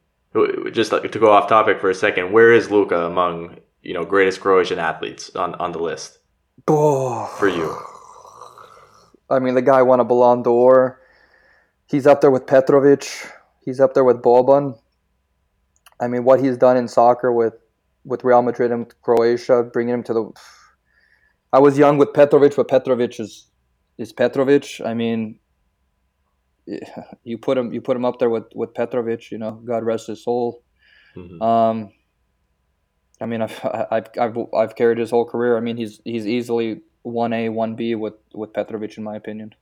just like to go off topic for a second, where is Luka among you know greatest Croatian athletes on on the list? Oh. For you, I mean, the guy won a Ballon d'Or. He's up there with Petrovic. He's up there with Boban. I mean, what he's done in soccer with with Real Madrid and Croatia, bringing him to the. I was young with Petrovic, but Petrovic is is Petrovic. I mean, you put him you put him up there with with Petrovic. You know, God rest his soul. Mm-hmm. Um, I mean, I've, I've I've I've carried his whole career. I mean, he's he's easily one A, one B with with Petrovic, in my opinion.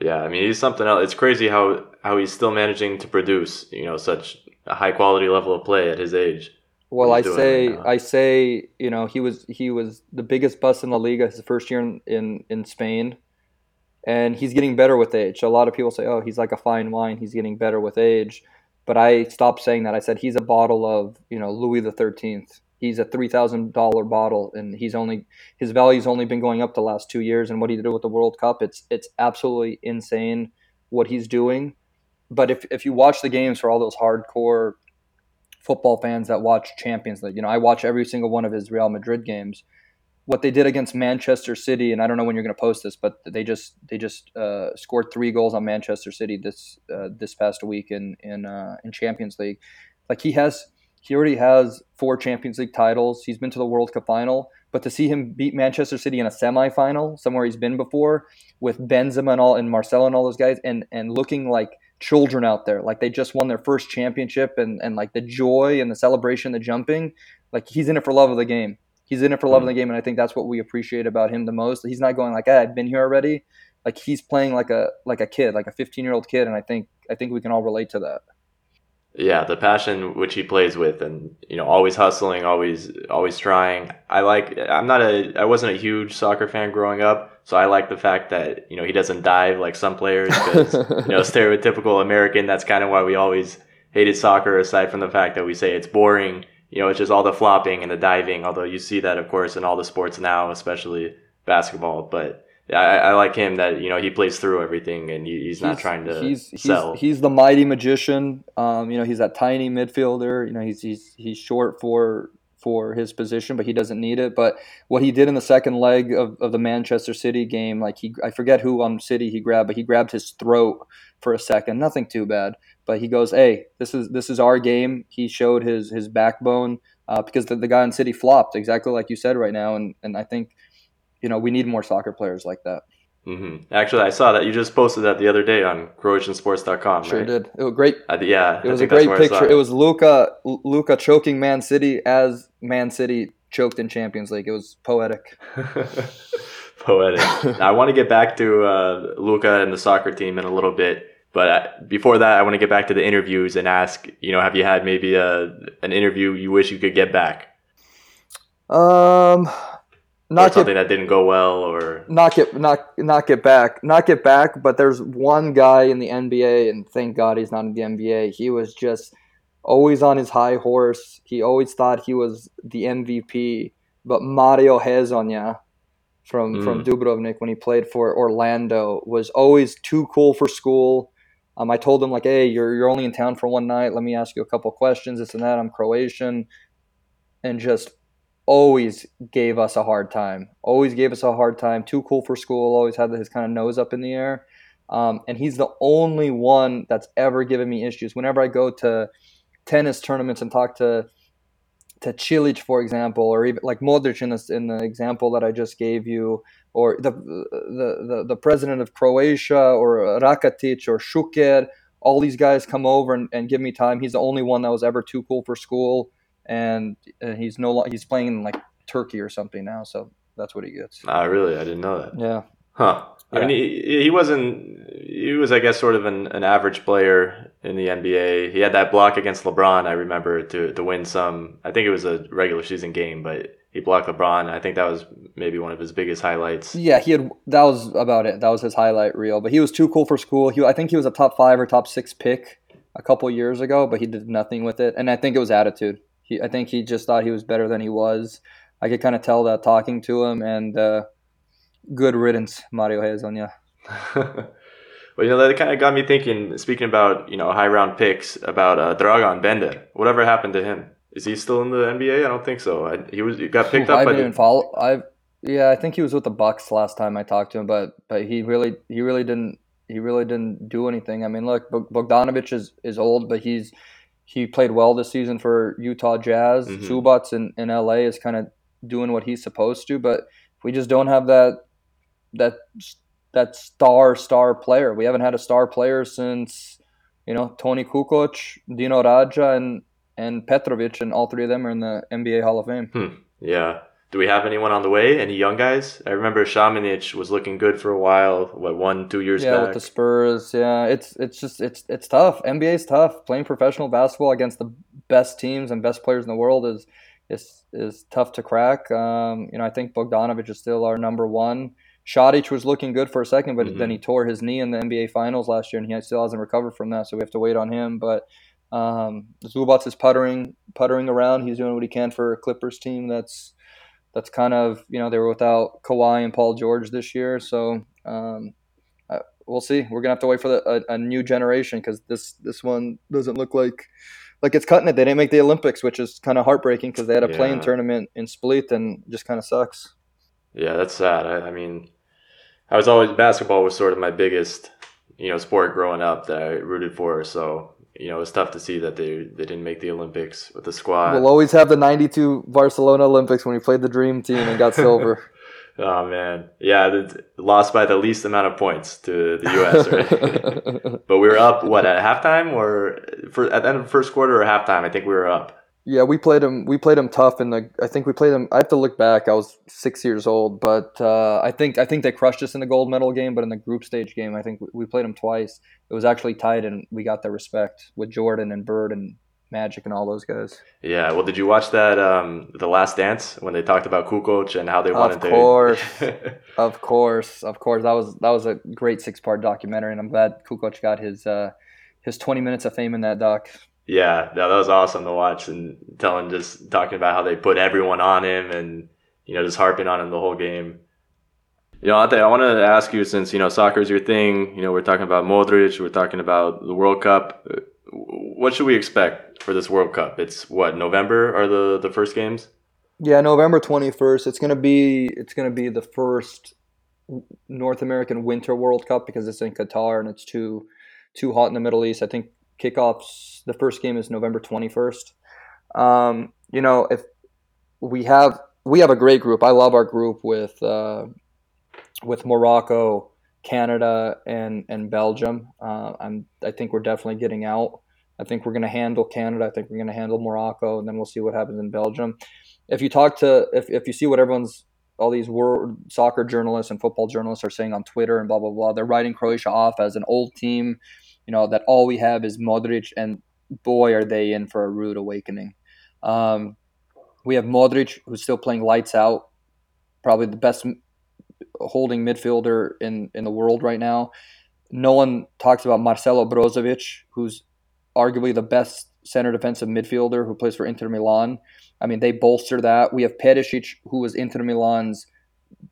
Yeah, I mean, he's something else. It's crazy how how he's still managing to produce, you know, such a high quality level of play at his age. Well, I say right I say you know he was he was the biggest bust in La Liga his first year in in, in Spain and he's getting better with age. A lot of people say, "Oh, he's like a fine wine. He's getting better with age." But I stopped saying that. I said he's a bottle of you know Louis the Thirteenth. He's a three thousand dollar bottle, and he's only his value's only been going up the last two years. And what he did with the World Cup, it's it's absolutely insane what he's doing. But if if you watch the games for all those hardcore football fans that watch Champions League, you know I watch every single one of his Real Madrid games what they did against Manchester City, and I don't know when you're going to post this, but they just they just uh, scored three goals on Manchester City this uh, this past week in in uh, in Champions League. Like he has, he already has four Champions League titles. He's been to the World Cup final, but to see him beat Manchester City in a semifinal, somewhere he's been before, with Benzema and all and Marcelo and all those guys, and and looking like children out there, like they just won their first championship, and and like the joy and the celebration, the jumping, like he's in it for love of the game He's in it for loving hmm. the game, and I think that's what we appreciate about him the most. He's not going like, hey, "I've been here already." Like he's playing like a like a kid, like a 15 year old kid, and I think I think we can all relate to that. Yeah, the passion which he plays with, and you know, always hustling, always always trying. I like. I'm not a. I wasn't a huge soccer fan growing up, so I like the fact that you know he doesn't dive like some players. Because you know, stereotypical American. That's kind of why we always hated soccer. Aside from the fact that we say it's boring you know, it's just all the flopping and the diving. Although you see that, of course, in all the sports now, especially basketball. But yeah, I, I like him that you know he plays through everything and he, he's, he's, not trying to he's, sell. He's, he's the mighty magician. Um, you know, he's that tiny midfielder. You know, he's he's he's short for for his position, but he doesn't need it. But what he did in the second leg of, of the Manchester City game, like he, I forget who on City he grabbed, but he grabbed his throat for a second. Nothing too bad, but he goes, "Hey, this is this is our game." He showed his his backbone uh, because the, the guy in City flopped exactly like you said right now, and and I think you know we need more soccer players like that. Mm-hmm. Actually, I saw that you just posted that the other day on CroatianSports.com. Sure right? did. It was great. Uh, yeah, it was a great picture. It. it. was Luca Luka choking Man City as Man City choked in Champions League. It was poetic. poetic. I want to get back to uh, Luka and the soccer team in a little bit. But uh, before that, I want to get back to the interviews and ask, you know, have you had maybe a an interview you wish you could get back? Um, not or something get, that didn't go well, or not get not not get back, not get back. But there's one guy in the NBA, and thank God he's not in the NBA. He was just always on his high horse. He always thought he was the MVP. But Mario Hezonja from Mm. from Dubrovnik when he played for Orlando was always too cool for school. Um, I told him like, "Hey, you're you're only in town for one night. Let me ask you a couple questions. This and that. I'm Croatian," and just always gave us a hard time. Always gave us a hard time. Too cool for school. Always had his kind of nose up in the air. Um, and he's the only one that's ever given me issues. Whenever I go to tennis tournaments and talk to to Cilic, for example, or even like Modric in, this, in the example that I just gave you, or the the the, the president of Croatia, or Rakitic, or Šuker, all these guys come over and, and give me time. He's the only one that was ever too cool for school, and, and he's no he's playing in like Turkey or something now, so that's what he gets. Ah, really? I didn't know that. Yeah. Huh. I mean, he, he wasn't. He was, I guess, sort of an, an average player in the NBA. He had that block against LeBron. I remember to to win some. I think it was a regular season game, but he blocked LeBron. I think that was maybe one of his biggest highlights. Yeah, he had. That was about it. That was his highlight reel. But he was too cool for school. He, I think he was a top five or top six pick a couple years ago, but he did nothing with it. And I think it was attitude. He, I think he just thought he was better than he was. I could kind of tell that talking to him. And uh, good riddance, Mario Hezonja. well, you know that kind of got me thinking. Speaking about you know high round picks, about uh, Dragan Bender. Whatever happened to him? Is he still in the NBA? I don't think so. I, he was he got picked I up by didn't the, follow. I yeah, I think he was with the Bucks last time I talked to him, but but he really he really didn't he really didn't do anything. I mean, look, Bogdanovich is is old, but he's he played well this season for Utah Jazz. Mhm. Zubac in, in LA is kind of doing what he's supposed to, but we just don't have that that that star star player. We haven't had a star player since you know Toni Kukoc, Dino Rađa, and and Petrovic, and all three of them are in the NBA Hall of Fame. Hmm. yeah. Do we have anyone on the way? Any young guys? I remember Šamanić was looking good for a while. What one, two years yeah, back? with the Spurs. Yeah, it's it's just it's it's tough. NBA's tough. Playing professional basketball against the best teams and best players in the world is is is tough to crack. Um, you know, I think Bogdanovich is still our number one. Šarić was looking good for a second, but Mhm. then he tore his knee in the NBA Finals last year, and he still hasn't recovered from that. So we have to wait on him. But um, Zubac is puttering puttering around. He's doing what he can for a Clippers team that's that's kind of you know they were without Kawhi and Paul George this year. So um, uh, we'll see. We're gonna have to wait for the, a, a new generation because this this one doesn't look like like it's cutting it. They didn't make the Olympics, which is kind of heartbreaking because they had a playing tournament in Split and just kind of sucks. Yeah, that's sad. I, I mean, I was always basketball was sort of my biggest, you know, sport growing up that I rooted for. So you know, it's tough to see that they they didn't make the Olympics with the squad. we'll always have the '92 Barcelona Olympics when we played the Dream Team and got silver. oh man, yeah, lost by the least amount of points to the U.S. Right? but we were up what at halftime or for at the end of the first quarter or halftime? I think we were up. Yeah, we played them. We played them tough and the. I think we played them. I have to look back. I was six years old, but uh, I think I think they crushed us in the gold medal game. But in the group stage game, I think we- we played them twice. It was actually tight, and we got their respect with Jordan and Bird and Magic and all those guys. Yeah. Well, did you watch that um the Last Dance when they talked about Kukoc and how they wanted to? Of course. Of course, of course, that was that was a great six part documentary, and I'm glad Kukoc got his uh, his 20 minutes of fame in that doc. Yeah, no, that was awesome to watch and telling just talking about how they put everyone on him and you know just harping on him the whole game. You know, Ante, I want to ask you since you know soccer is your thing. You know, we're talking about Modric, we're talking about the World Cup. uh, What should we expect for this World Cup? It's what November are the the first games. Yeah, November 21st. It's gonna be it's gonna be the first North American Winter World Cup because it's in Qatar and it's too too hot in the Middle East. I think kickoffs. The first game is November 21st. Um, you know, if we have we have a great group. I love our group with uh, with Morocco, Canada, and and Belgium. Uh, I'm I think we're definitely getting out. I think we're going to handle Canada. I think we're going to handle Morocco, and then we'll see what happens in Belgium. If you talk to if, if you see what everyone's all these world soccer journalists and football journalists are saying on Twitter and blah blah blah, they're writing Croatia off as an old team. You know that all we have is Modric, and boy, are they in for a rude awakening. Um, we have Modric, who's still playing lights out, probably the best holding midfielder in, in the world right now. No one talks about Marcelo Brozovic, who's arguably the best center defensive midfielder who plays for Inter Milan. I mean, they bolster that. We have Perisic, who was Inter Milan's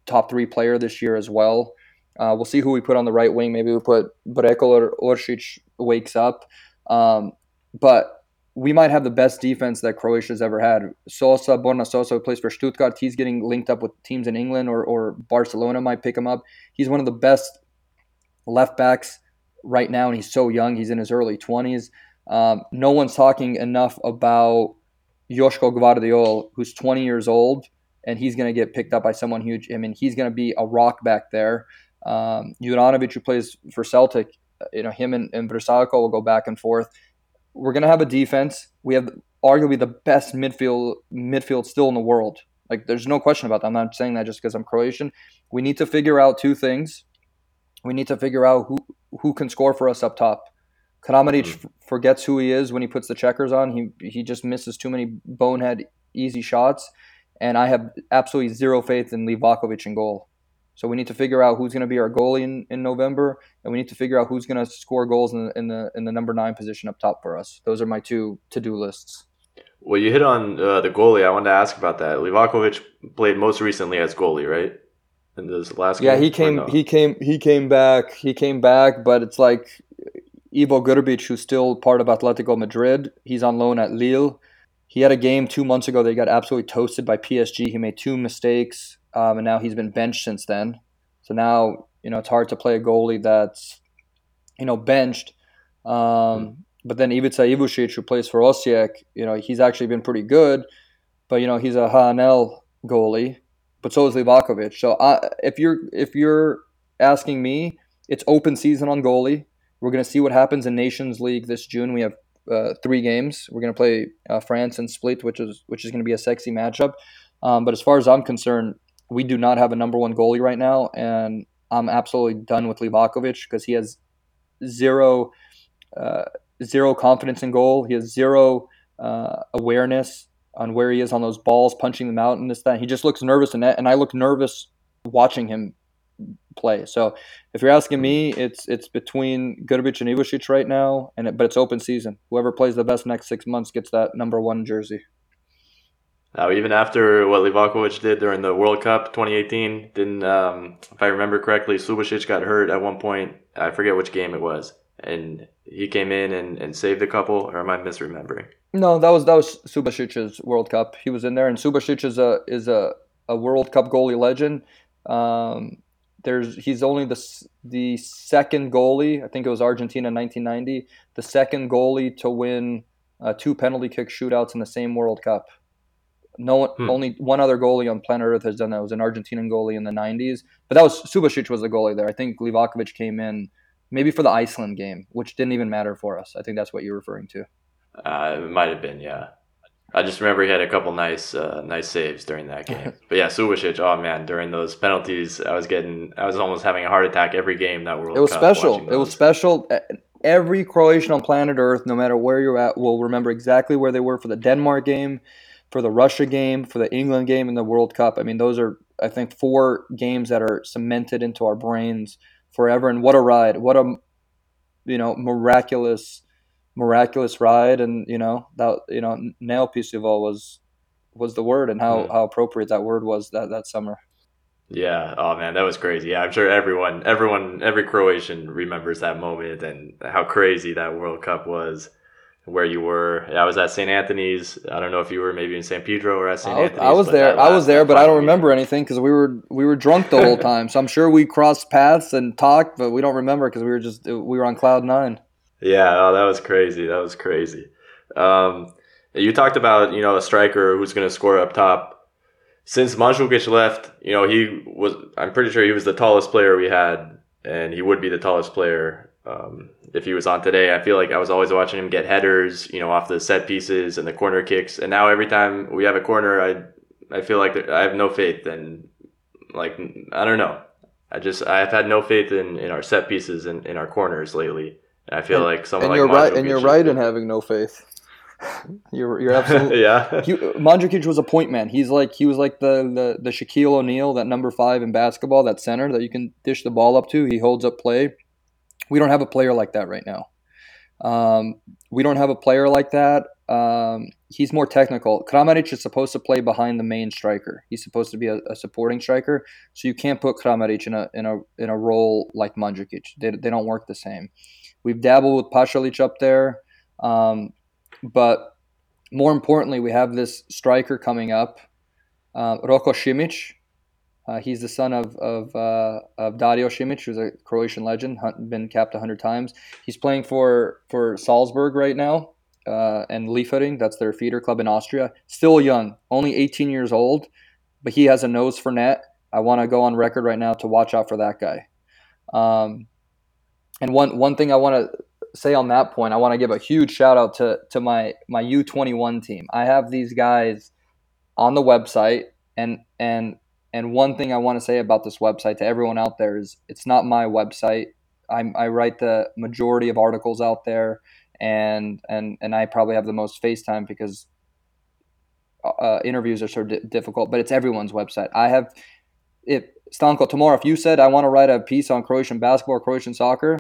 top three player this year as well. Uh, we'll see who we put on the right wing. Maybe we put Brekalo or Orsic wakes up. Um, but we might have the best defense that Croatia's ever had. Sosa, Borna Sosa, plays for Stuttgart, he's getting linked up with teams in England or, or Barcelona might pick him up. He's one of the best left backs right now, and he's so young. He's in his early 20s. Um, no one's talking enough about Joško Gvardiol, who's 20 years old, and he's going to get picked up by someone huge. I mean, he's going to be a rock back there. Um, Juranovic, who plays for Celtic, you know, him and, and will go back and forth. We're going to have a defense. We have arguably the best midfield midfield still in the world. Like, there's no question about that. I'm not saying that just because I'm Croatian. We need to figure out two things. We need to figure out who who can score for us up top. Kramaric mm-hmm. forgets who he is when he puts the checkers on. He he just misses too many bonehead easy shots, and I have absolutely zero faith in Livakovic in goal. So we need to figure out who's going to be our goalie in, in November, and we need to figure out who's going to score goals in the, in the in the number nine position up top for us. Those are my two to do lists. Well, you hit on uh, the goalie. I wanted to ask about that. Livakovic played most recently as goalie, right? In this last yeah, he came no? he came he came back he came back, but it's like Ivo Grbic, who's still part of Atletico Madrid. He's on loan at Lille. He had a game two months ago. They got absolutely toasted by PSG. He made two mistakes um, and now he's been benched since then. So now you know it's hard to play a goalie that's you know benched. Um, mm. But then Ivica Ivušić, who plays for Osijek, you know he's actually been pretty good, but you know he's a HNL goalie. But so is Livakovic. So I, if you're if you're asking me, it's open season on goalie. We're going to see what happens in Nations League this June. We have uh, three games. We're going to play uh, France and Split, which is which is going to be a sexy matchup. Um, but as far as I'm concerned, we do not have a number one goalie right now, and I'm absolutely done with Livakovic because he has zero uh, zero confidence in goal. He has zero uh, awareness on where he is on those balls, punching them out, and this that. He just looks nervous in net, and I look nervous watching him play. So if you're asking me, it's it's between Grbic and Ivušić right now, and it, but it's open season. Whoever plays the best next six months gets that number one jersey. Now, even after what Livakovic did during the World Cup 2018, didn't um, if I remember correctly, Subasic got hurt at one point. I forget which game it was, and he came in and, and saved a couple. Or am I misremembering? No, that was that was Subasic's World Cup. He was in there, and Subasic is a is a, a World Cup goalie legend. Um, there's he's only the the second goalie. I think it was Argentina 1990, the second goalie to win uh, two penalty kick shootouts in the same World Cup. No one, hmm. only one other goalie on planet Earth has done that. It was an Argentinian goalie in the '90s, but that was Subasic was the goalie there. I think Livakovic came in maybe for the Iceland game, which didn't even matter for us. I think that's what you're referring to. Uh, it might have been, yeah. I just remember he had a couple nice, uh, nice saves during that game. but yeah, Subasic, oh man, during those penalties, I was getting, I was almost having a heart attack every game that World Cup. It was Cup special. It was special. Every Croatian on planet Earth, no matter where you're at, will remember exactly where they were for the Denmark game, for the Russia game, for the England game, and the World Cup. I mean, those are I think four games that are cemented into our brains forever. And what a ride! What a you know miraculous, miraculous ride. And you know that you know neopisivo was was the word, and how, mm. how appropriate that word was that that summer. Yeah. Oh man, that was crazy. Yeah, I'm sure everyone, everyone, every Croatian remembers that moment and how crazy that World Cup was where you were. I was at St. Anthony's. I don't know if you were maybe in San Pedro or at St. Anthony's. I was there. I was there, but I don't remember anything because we were we were drunk the whole time. So I'm sure we crossed paths and talked, but we don't remember because we were just we were on cloud nine. Yeah, oh, that was crazy. That was crazy. Um, you talked about you know a striker who's going to score up top. Since Mandzukic left, you know he was. I'm pretty sure he was the tallest player we had, and he would be the tallest player um, if he was on today, I feel like I was always watching him get headers, you know, off the set pieces and the corner kicks. And now every time we have a corner, I I feel like I have no faith in, like I don't know. I just I've had no faith in, in our set pieces and in our corners lately. And I feel and, like someone and like you're right, and you're right in having no faith. you're you're absolutely yeah. Mandzukic was a point man. He's like he was like the the the Shaquille O'Neal, that number five in basketball, that center that you can dish the ball up to. He holds up play we don't have a player like that right now. Um, we don't have a player like that. Um, he's more technical. Kramaric is supposed to play behind the main striker. He's supposed to be a, a, supporting striker. So you can't put Kramaric in a in a in a role like Mandzukic. They, they don't work the same. We've dabbled with Pasalic up there, um, but more importantly, we have this striker coming up, uh, Roko Simic. Uh, he's the son of of, uh, of Dario Simic, who's a Croatian legend, been capped 100 times. He's playing for for Salzburg right now uh, and Liefering, that's their feeder club in Austria. Still young, only 18 years old, but he has a nose for net. I want to go on record right now to watch out for that guy. Um, and one one thing I want to say on that point, I want to give a huge shout out to to my my U21 team. I have these guys on the website, and and and one thing I want to say about this website to everyone out there is it's not my website. I, I write the majority of articles out there and and and I probably have the most FaceTime because uh, interviews are so di- difficult. But it's everyone's website. I have if Stanko tomorrow, if you said I want to write a piece on Croatian basketball or Croatian soccer,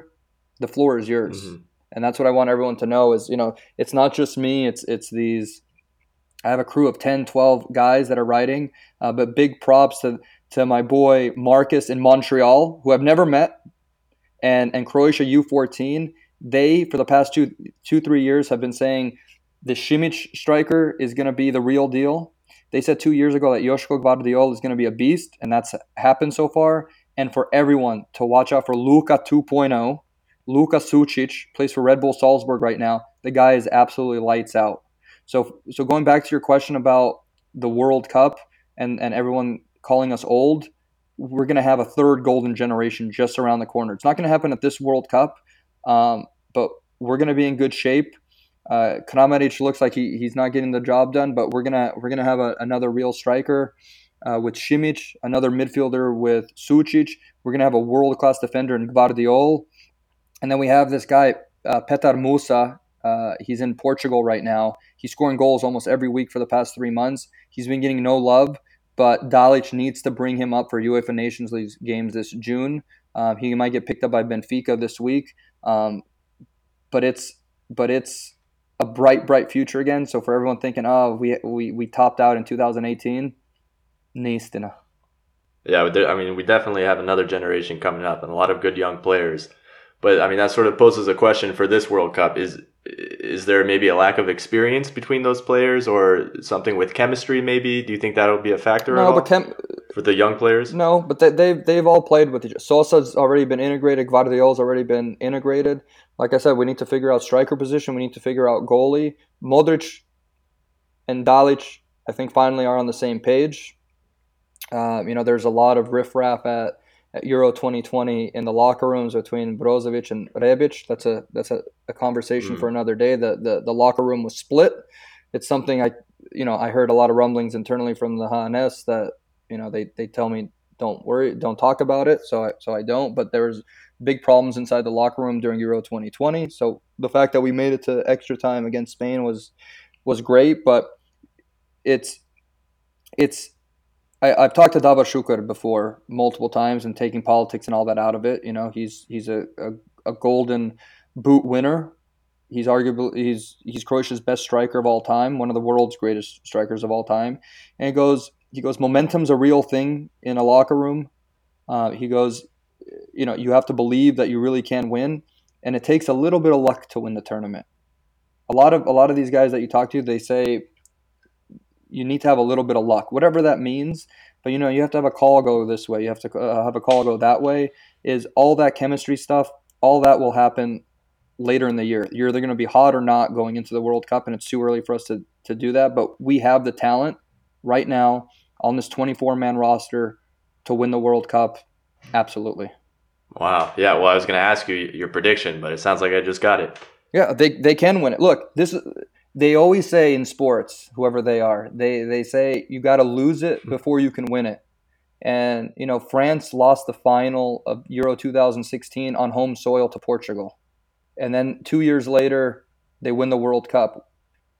the floor is yours. Mm-hmm. And that's what I want everyone to know is, you know, it's not just me, it's it's these I have a crew of 10, 12 guys that are writing, uh, but big props to to my boy Marcus in Montreal, who I've never met, and and Croatia U14 they for the past two two three years have been saying the Simic striker is going to be the real deal. They said two years ago that Joško Gvardiol is going to be a beast, and that's happened so far. And for everyone to watch out for Luka 2.0. Luka Sucic plays for Red Bull Salzburg right now. The guy is absolutely lights out. So, so going back to your question about the World Cup and, and everyone calling us old, we're going to have a third golden generation just around the corner. It's not going to happen at this World Cup, um, but we're going to be in good shape. Uh, looks like he, he's not getting the job done, but we're gonna we're gonna have a, another real striker uh, with Simic, another midfielder with Sucic. We're gonna have a world class defender in Gvardiol, and then we have this guy uh, Petar Musa. Uh, he's in Portugal right now. He's scoring goals almost every week for the past three months. He's been getting no love, but Dalic needs to bring him up for UEFA Nations League games this June. Uh, he might get picked up by Benfica this week. Um, but it's but it's a bright, bright future again. So for everyone thinking, oh, we we, we topped out in 2018, Nistina. Yeah, I mean, we definitely have another generation coming up and a lot of good young players. But I mean, that sort of poses a question for this World Cup: is is there maybe a lack of experience between those players, or something with chemistry? Maybe do you think that'll be a factor? No, but chem- for the young players. No, but they, they've they've all played with each. Sosa's already been integrated. Gvardiol's already been integrated. Like I said, we need to figure out striker position. We need to figure out goalie. Modric and Dalic, I think, finally are on the same page. Uh, you know, there's a lot of riffraff at Euro 2020 in the locker rooms between Brozovic and Rebic. That's a that's a, a conversation mm. for another day. The, the the locker room was split. It's something I you know I heard a lot of rumblings internally from the HNS that you know they, they tell me don't worry, don't talk about it. So I so I don't. But there was big problems inside the locker room during Euro 2020. So the fact that we made it to extra time against Spain was was great. But it's it's I, have talked to Davor Šuker before multiple times and taking politics and all that out of it. You know, he's he's a, a, a golden boot winner. He's arguably he's he's Croatia's best striker of all time, one of the world's greatest strikers of all time. And he goes he goes momentum's a real thing in a locker room. Uh, he goes, you know, you have to believe that you really can win, and it takes a little bit of luck to win the tournament. A lot of a lot of these guys that you talk to, they say you need to have a little bit of luck, whatever that means. But you know, you have to have a call go this way. You have to uh, have a call go that way. Is all that chemistry stuff? All that will happen later in the year. You're either going to be hot or not going into the World Cup, and it's too early for us to to do that. But we have the talent right now on this 24 man roster to win the World Cup. Absolutely. Wow. Yeah. Well, I was going to ask you your prediction, but it sounds like I just got it. Yeah, they, they can win it. Look, this they always say in sports, whoever they are, they they say you got to lose it hmm. before you can win it. And you know, France lost the final of Euro 2016 on home soil to Portugal, and then two years later they win the World Cup.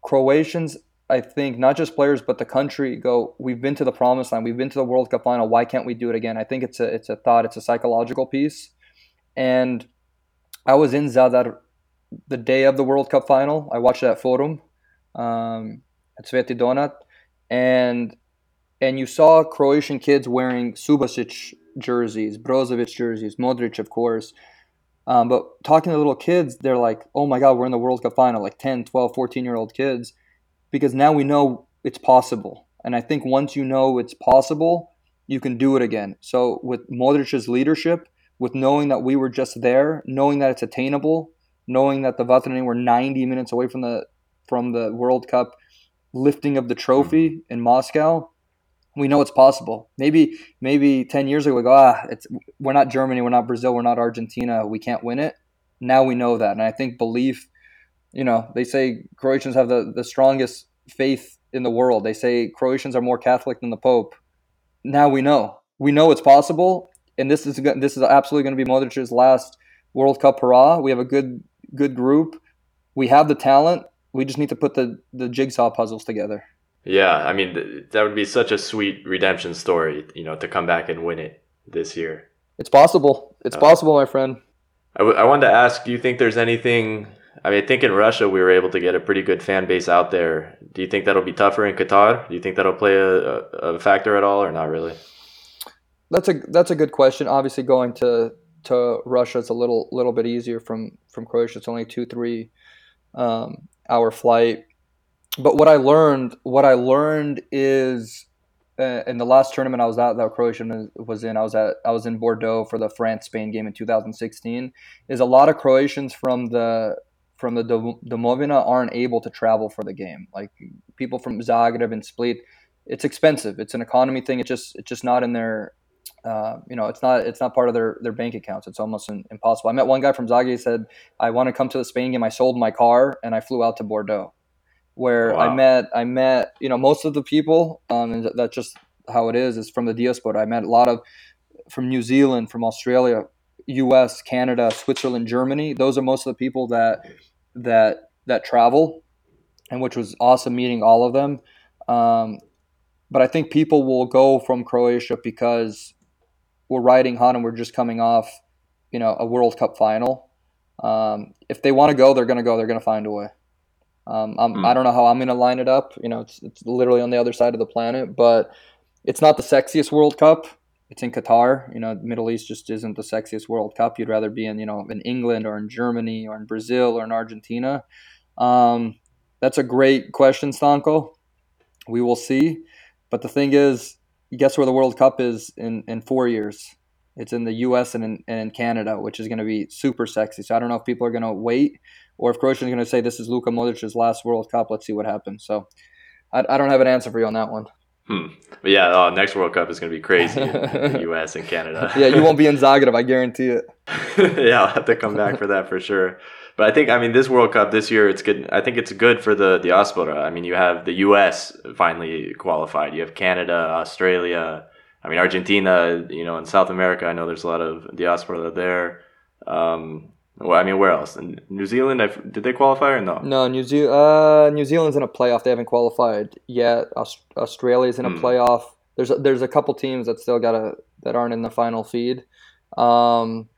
Croatians, I think, not just players but the country go. We've been to the promised land. We've been to the World Cup final. Why can't we do it again? I think it's a it's a thought. It's a psychological piece. And I was in Zadar the day of the World Cup final. I watched that Forum um, at Sveti Donat, and and you saw Croatian kids wearing Subasic jerseys, Brozovic jerseys, Modric, of course. Um, but talking to little kids, they're like, oh my God, we're in the World Cup final, like 10, 12, 14 year old kids, because now we know it's possible. And I think once you know it's possible, you can do it again. So with Modric's leadership, with knowing that we were just there, knowing that it's attainable, knowing that the Vatreni were 90 minutes away from the from the World Cup lifting of the trophy in Moscow, we know it's possible. Maybe maybe 10 years ago we go, ah, it's we're not Germany, we're not Brazil, we're not Argentina, we can't win it. Now we know that. And I think belief, you know, they say Croatians have the, the strongest faith in the world. They say Croatians are more Catholic than the Pope. Now we know. We know it's possible, and this is this is absolutely going to be Modric's last World Cup hurrah. We have a good good group. We have the talent. We just need to put the the jigsaw puzzles together. Yeah, I mean th- that would be such a sweet redemption story, you know, to come back and win it this year. It's possible. It's uh, possible, my friend. I, w- I wanted to ask, do you think there's anything I mean, I think in Russia we were able to get a pretty good fan base out there. Do you think that'll be tougher in Qatar? Do you think that'll play a, a factor at all, or not really? That's a that's a good question. Obviously, going to to Russia it's a little little bit easier from from Croatia. It's only two three um, hour flight. But what I learned, what I learned is uh, in the last tournament I was at that Croatia was in, I was at I was in Bordeaux for the France Spain game in 2016. Is a lot of Croatians from the from the Domovina aren't able to travel for the game. Like people from Zagreb and Split, it's expensive. It's an economy thing. It's just it's just not in their uh, you know, it's not it's not part of their their bank accounts. It's almost in, impossible. I met one guy from Zagreb. He said, "I want to come to the Spain game. I sold my car and I flew out to Bordeaux, where wow. I met I met you know most of the people. Um, and that's just how it is. Is from the diaspora. I met a lot of from New Zealand, from Australia, U.S., Canada, Switzerland, Germany. Those are most of the people that that that travel, and which was awesome meeting all of them. Um, but I think people will go from Croatia because we're riding hot and we're just coming off, you know, a World Cup final. Um, if they want to go, they're going to go. They're going to find a way. Um, mm. I don't know how I'm going to line it up. You know, it's, it's literally on the other side of the planet, but it's not the sexiest World Cup it's in Qatar. You know, Middle East just isn't the sexiest World Cup. You'd rather be in, you know, in England or in Germany or in Brazil or in Argentina. Um, that's a great question, Stanko. We will see. But the thing is, guess where the World Cup is in, in four years? It's in the U.S. and in, and in Canada, which is going to be super sexy. So I don't know if people are going to wait or if Croatia is going to say this is Luka Modric's last World Cup. Let's see what happens. So I, I don't have an answer for you on that one. Hmm. But yeah, uh, next World Cup is going to be crazy in the U.S. and Canada. yeah, you won't be in Zagreb, I guarantee it. yeah, I'll have to come back for that for sure. But I think, I mean, this World Cup this year, it's good. I think it's good for the diaspora. I mean, you have the U.S. finally qualified. You have Canada, Australia. I mean, Argentina. You know, in South America, I know there's a lot of diaspora there. Um, well, I mean, where else? In New Zealand, I've, did they qualify or no? No, New Zealand. Uh, New Zealand's in a playoff. They haven't qualified yet. Aust- Australia's in a mm. playoff. There's a, there's a couple teams that still got a that aren't in the final feed. Um,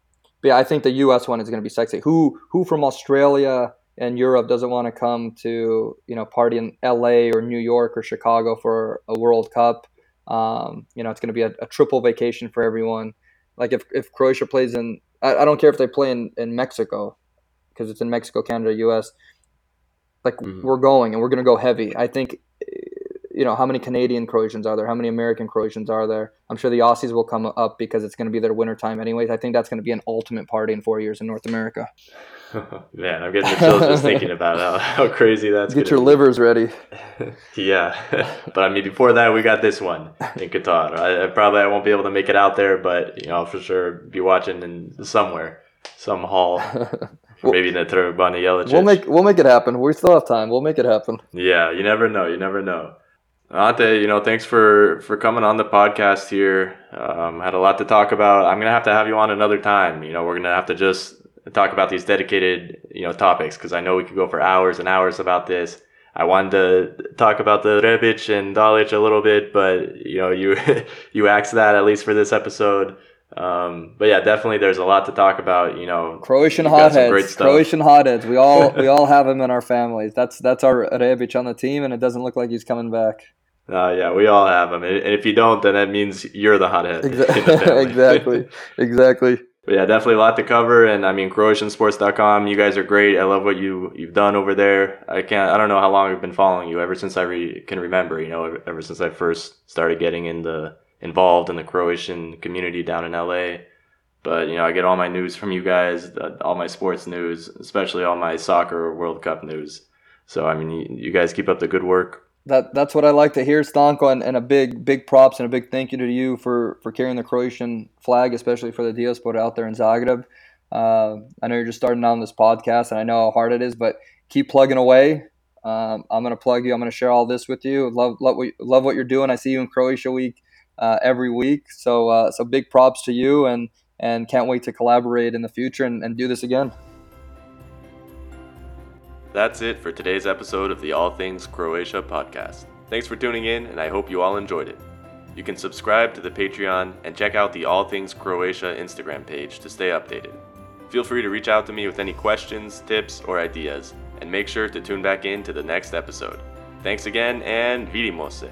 but yeah, I think the U.S. one is going to be sexy. Who who from Australia and Europe doesn't want to come to you know party in L.A. or New York or Chicago for a World Cup? Um, you know, it's going to be a, a triple vacation for everyone. Like if if Croatia plays in I, I don't care if they play in, in Mexico because it's in Mexico, Canada, U.S. Like mm-hmm. we're going and we're going to go heavy. I think you know how many Canadian Croatians are there? How many American Croatians are there? I'm sure the Aussies will come up because it's going to be their winter time anyways. I think that's going to be an ultimate party in four years in North America. Man, I'm getting the chills just thinking about how, how crazy that's. Get your be. livers ready. yeah, but I mean, before that, we got this one in Qatar. I, I, probably I won't be able to make it out there, but you know, I'll for sure be watching in somewhere, some hall. maybe in the Tribuna Jelačić. We'll make we'll make it happen. We still have time. We'll make it happen. Yeah, you never know. You never know. Ante, you know, thanks for for coming on the podcast here. Um, had a lot to talk about. I'm gonna have to have you on another time. You know, we're gonna have to just talk about these dedicated, you know, topics because I know we could go for hours and hours about this. I wanted to talk about the Rebic and Dalic a little bit, but you know, you you axed that at least for this episode. Um, but yeah, definitely, there's a lot to talk about. You know, Croatian you've got some great hotheads. Croatian hotheads. We all we all have him in our families. That's that's our Rebic on the team, and it doesn't look like he's coming back. Uh, yeah, we all have them, and if you don't, then that means you're the hothead. the exactly. Exactly. But yeah, definitely a lot to cover. And I mean, CroatianSports.com, you guys are great. I love what you you've done over there. I can't. I don't know how long I've been following you. Ever since I re- can remember, you know, ever, ever since I first started getting in the involved in the Croatian community down in LA. But you know, I get all my news from you guys, uh, all my sports news, especially all my soccer World Cup news. So I mean, you, you guys keep up the good work. That that's what I like to hear, Stanko, and, and a big big props and a big thank you to you for for carrying the Croatian flag, especially for the diaspora out there in Zagreb. Uh, I know you're just starting out on this podcast, and I know how hard it is, but keep plugging away. Um, I'm gonna plug you. I'm gonna share all this with you. Love love what love what you're doing. I see you in Croatia week uh, every week. So uh, so big props to you, and and can't wait to collaborate in the future and, and do this again. That's it for today's episode of the All Things Croatia podcast. Thanks for tuning in, and I hope you all enjoyed it. You can subscribe to the Patreon and check out the All Things Croatia Instagram page to stay updated. Feel free to reach out to me with any questions, tips, or ideas, and make sure to tune back in to the next episode. Thanks again, and vidimo se!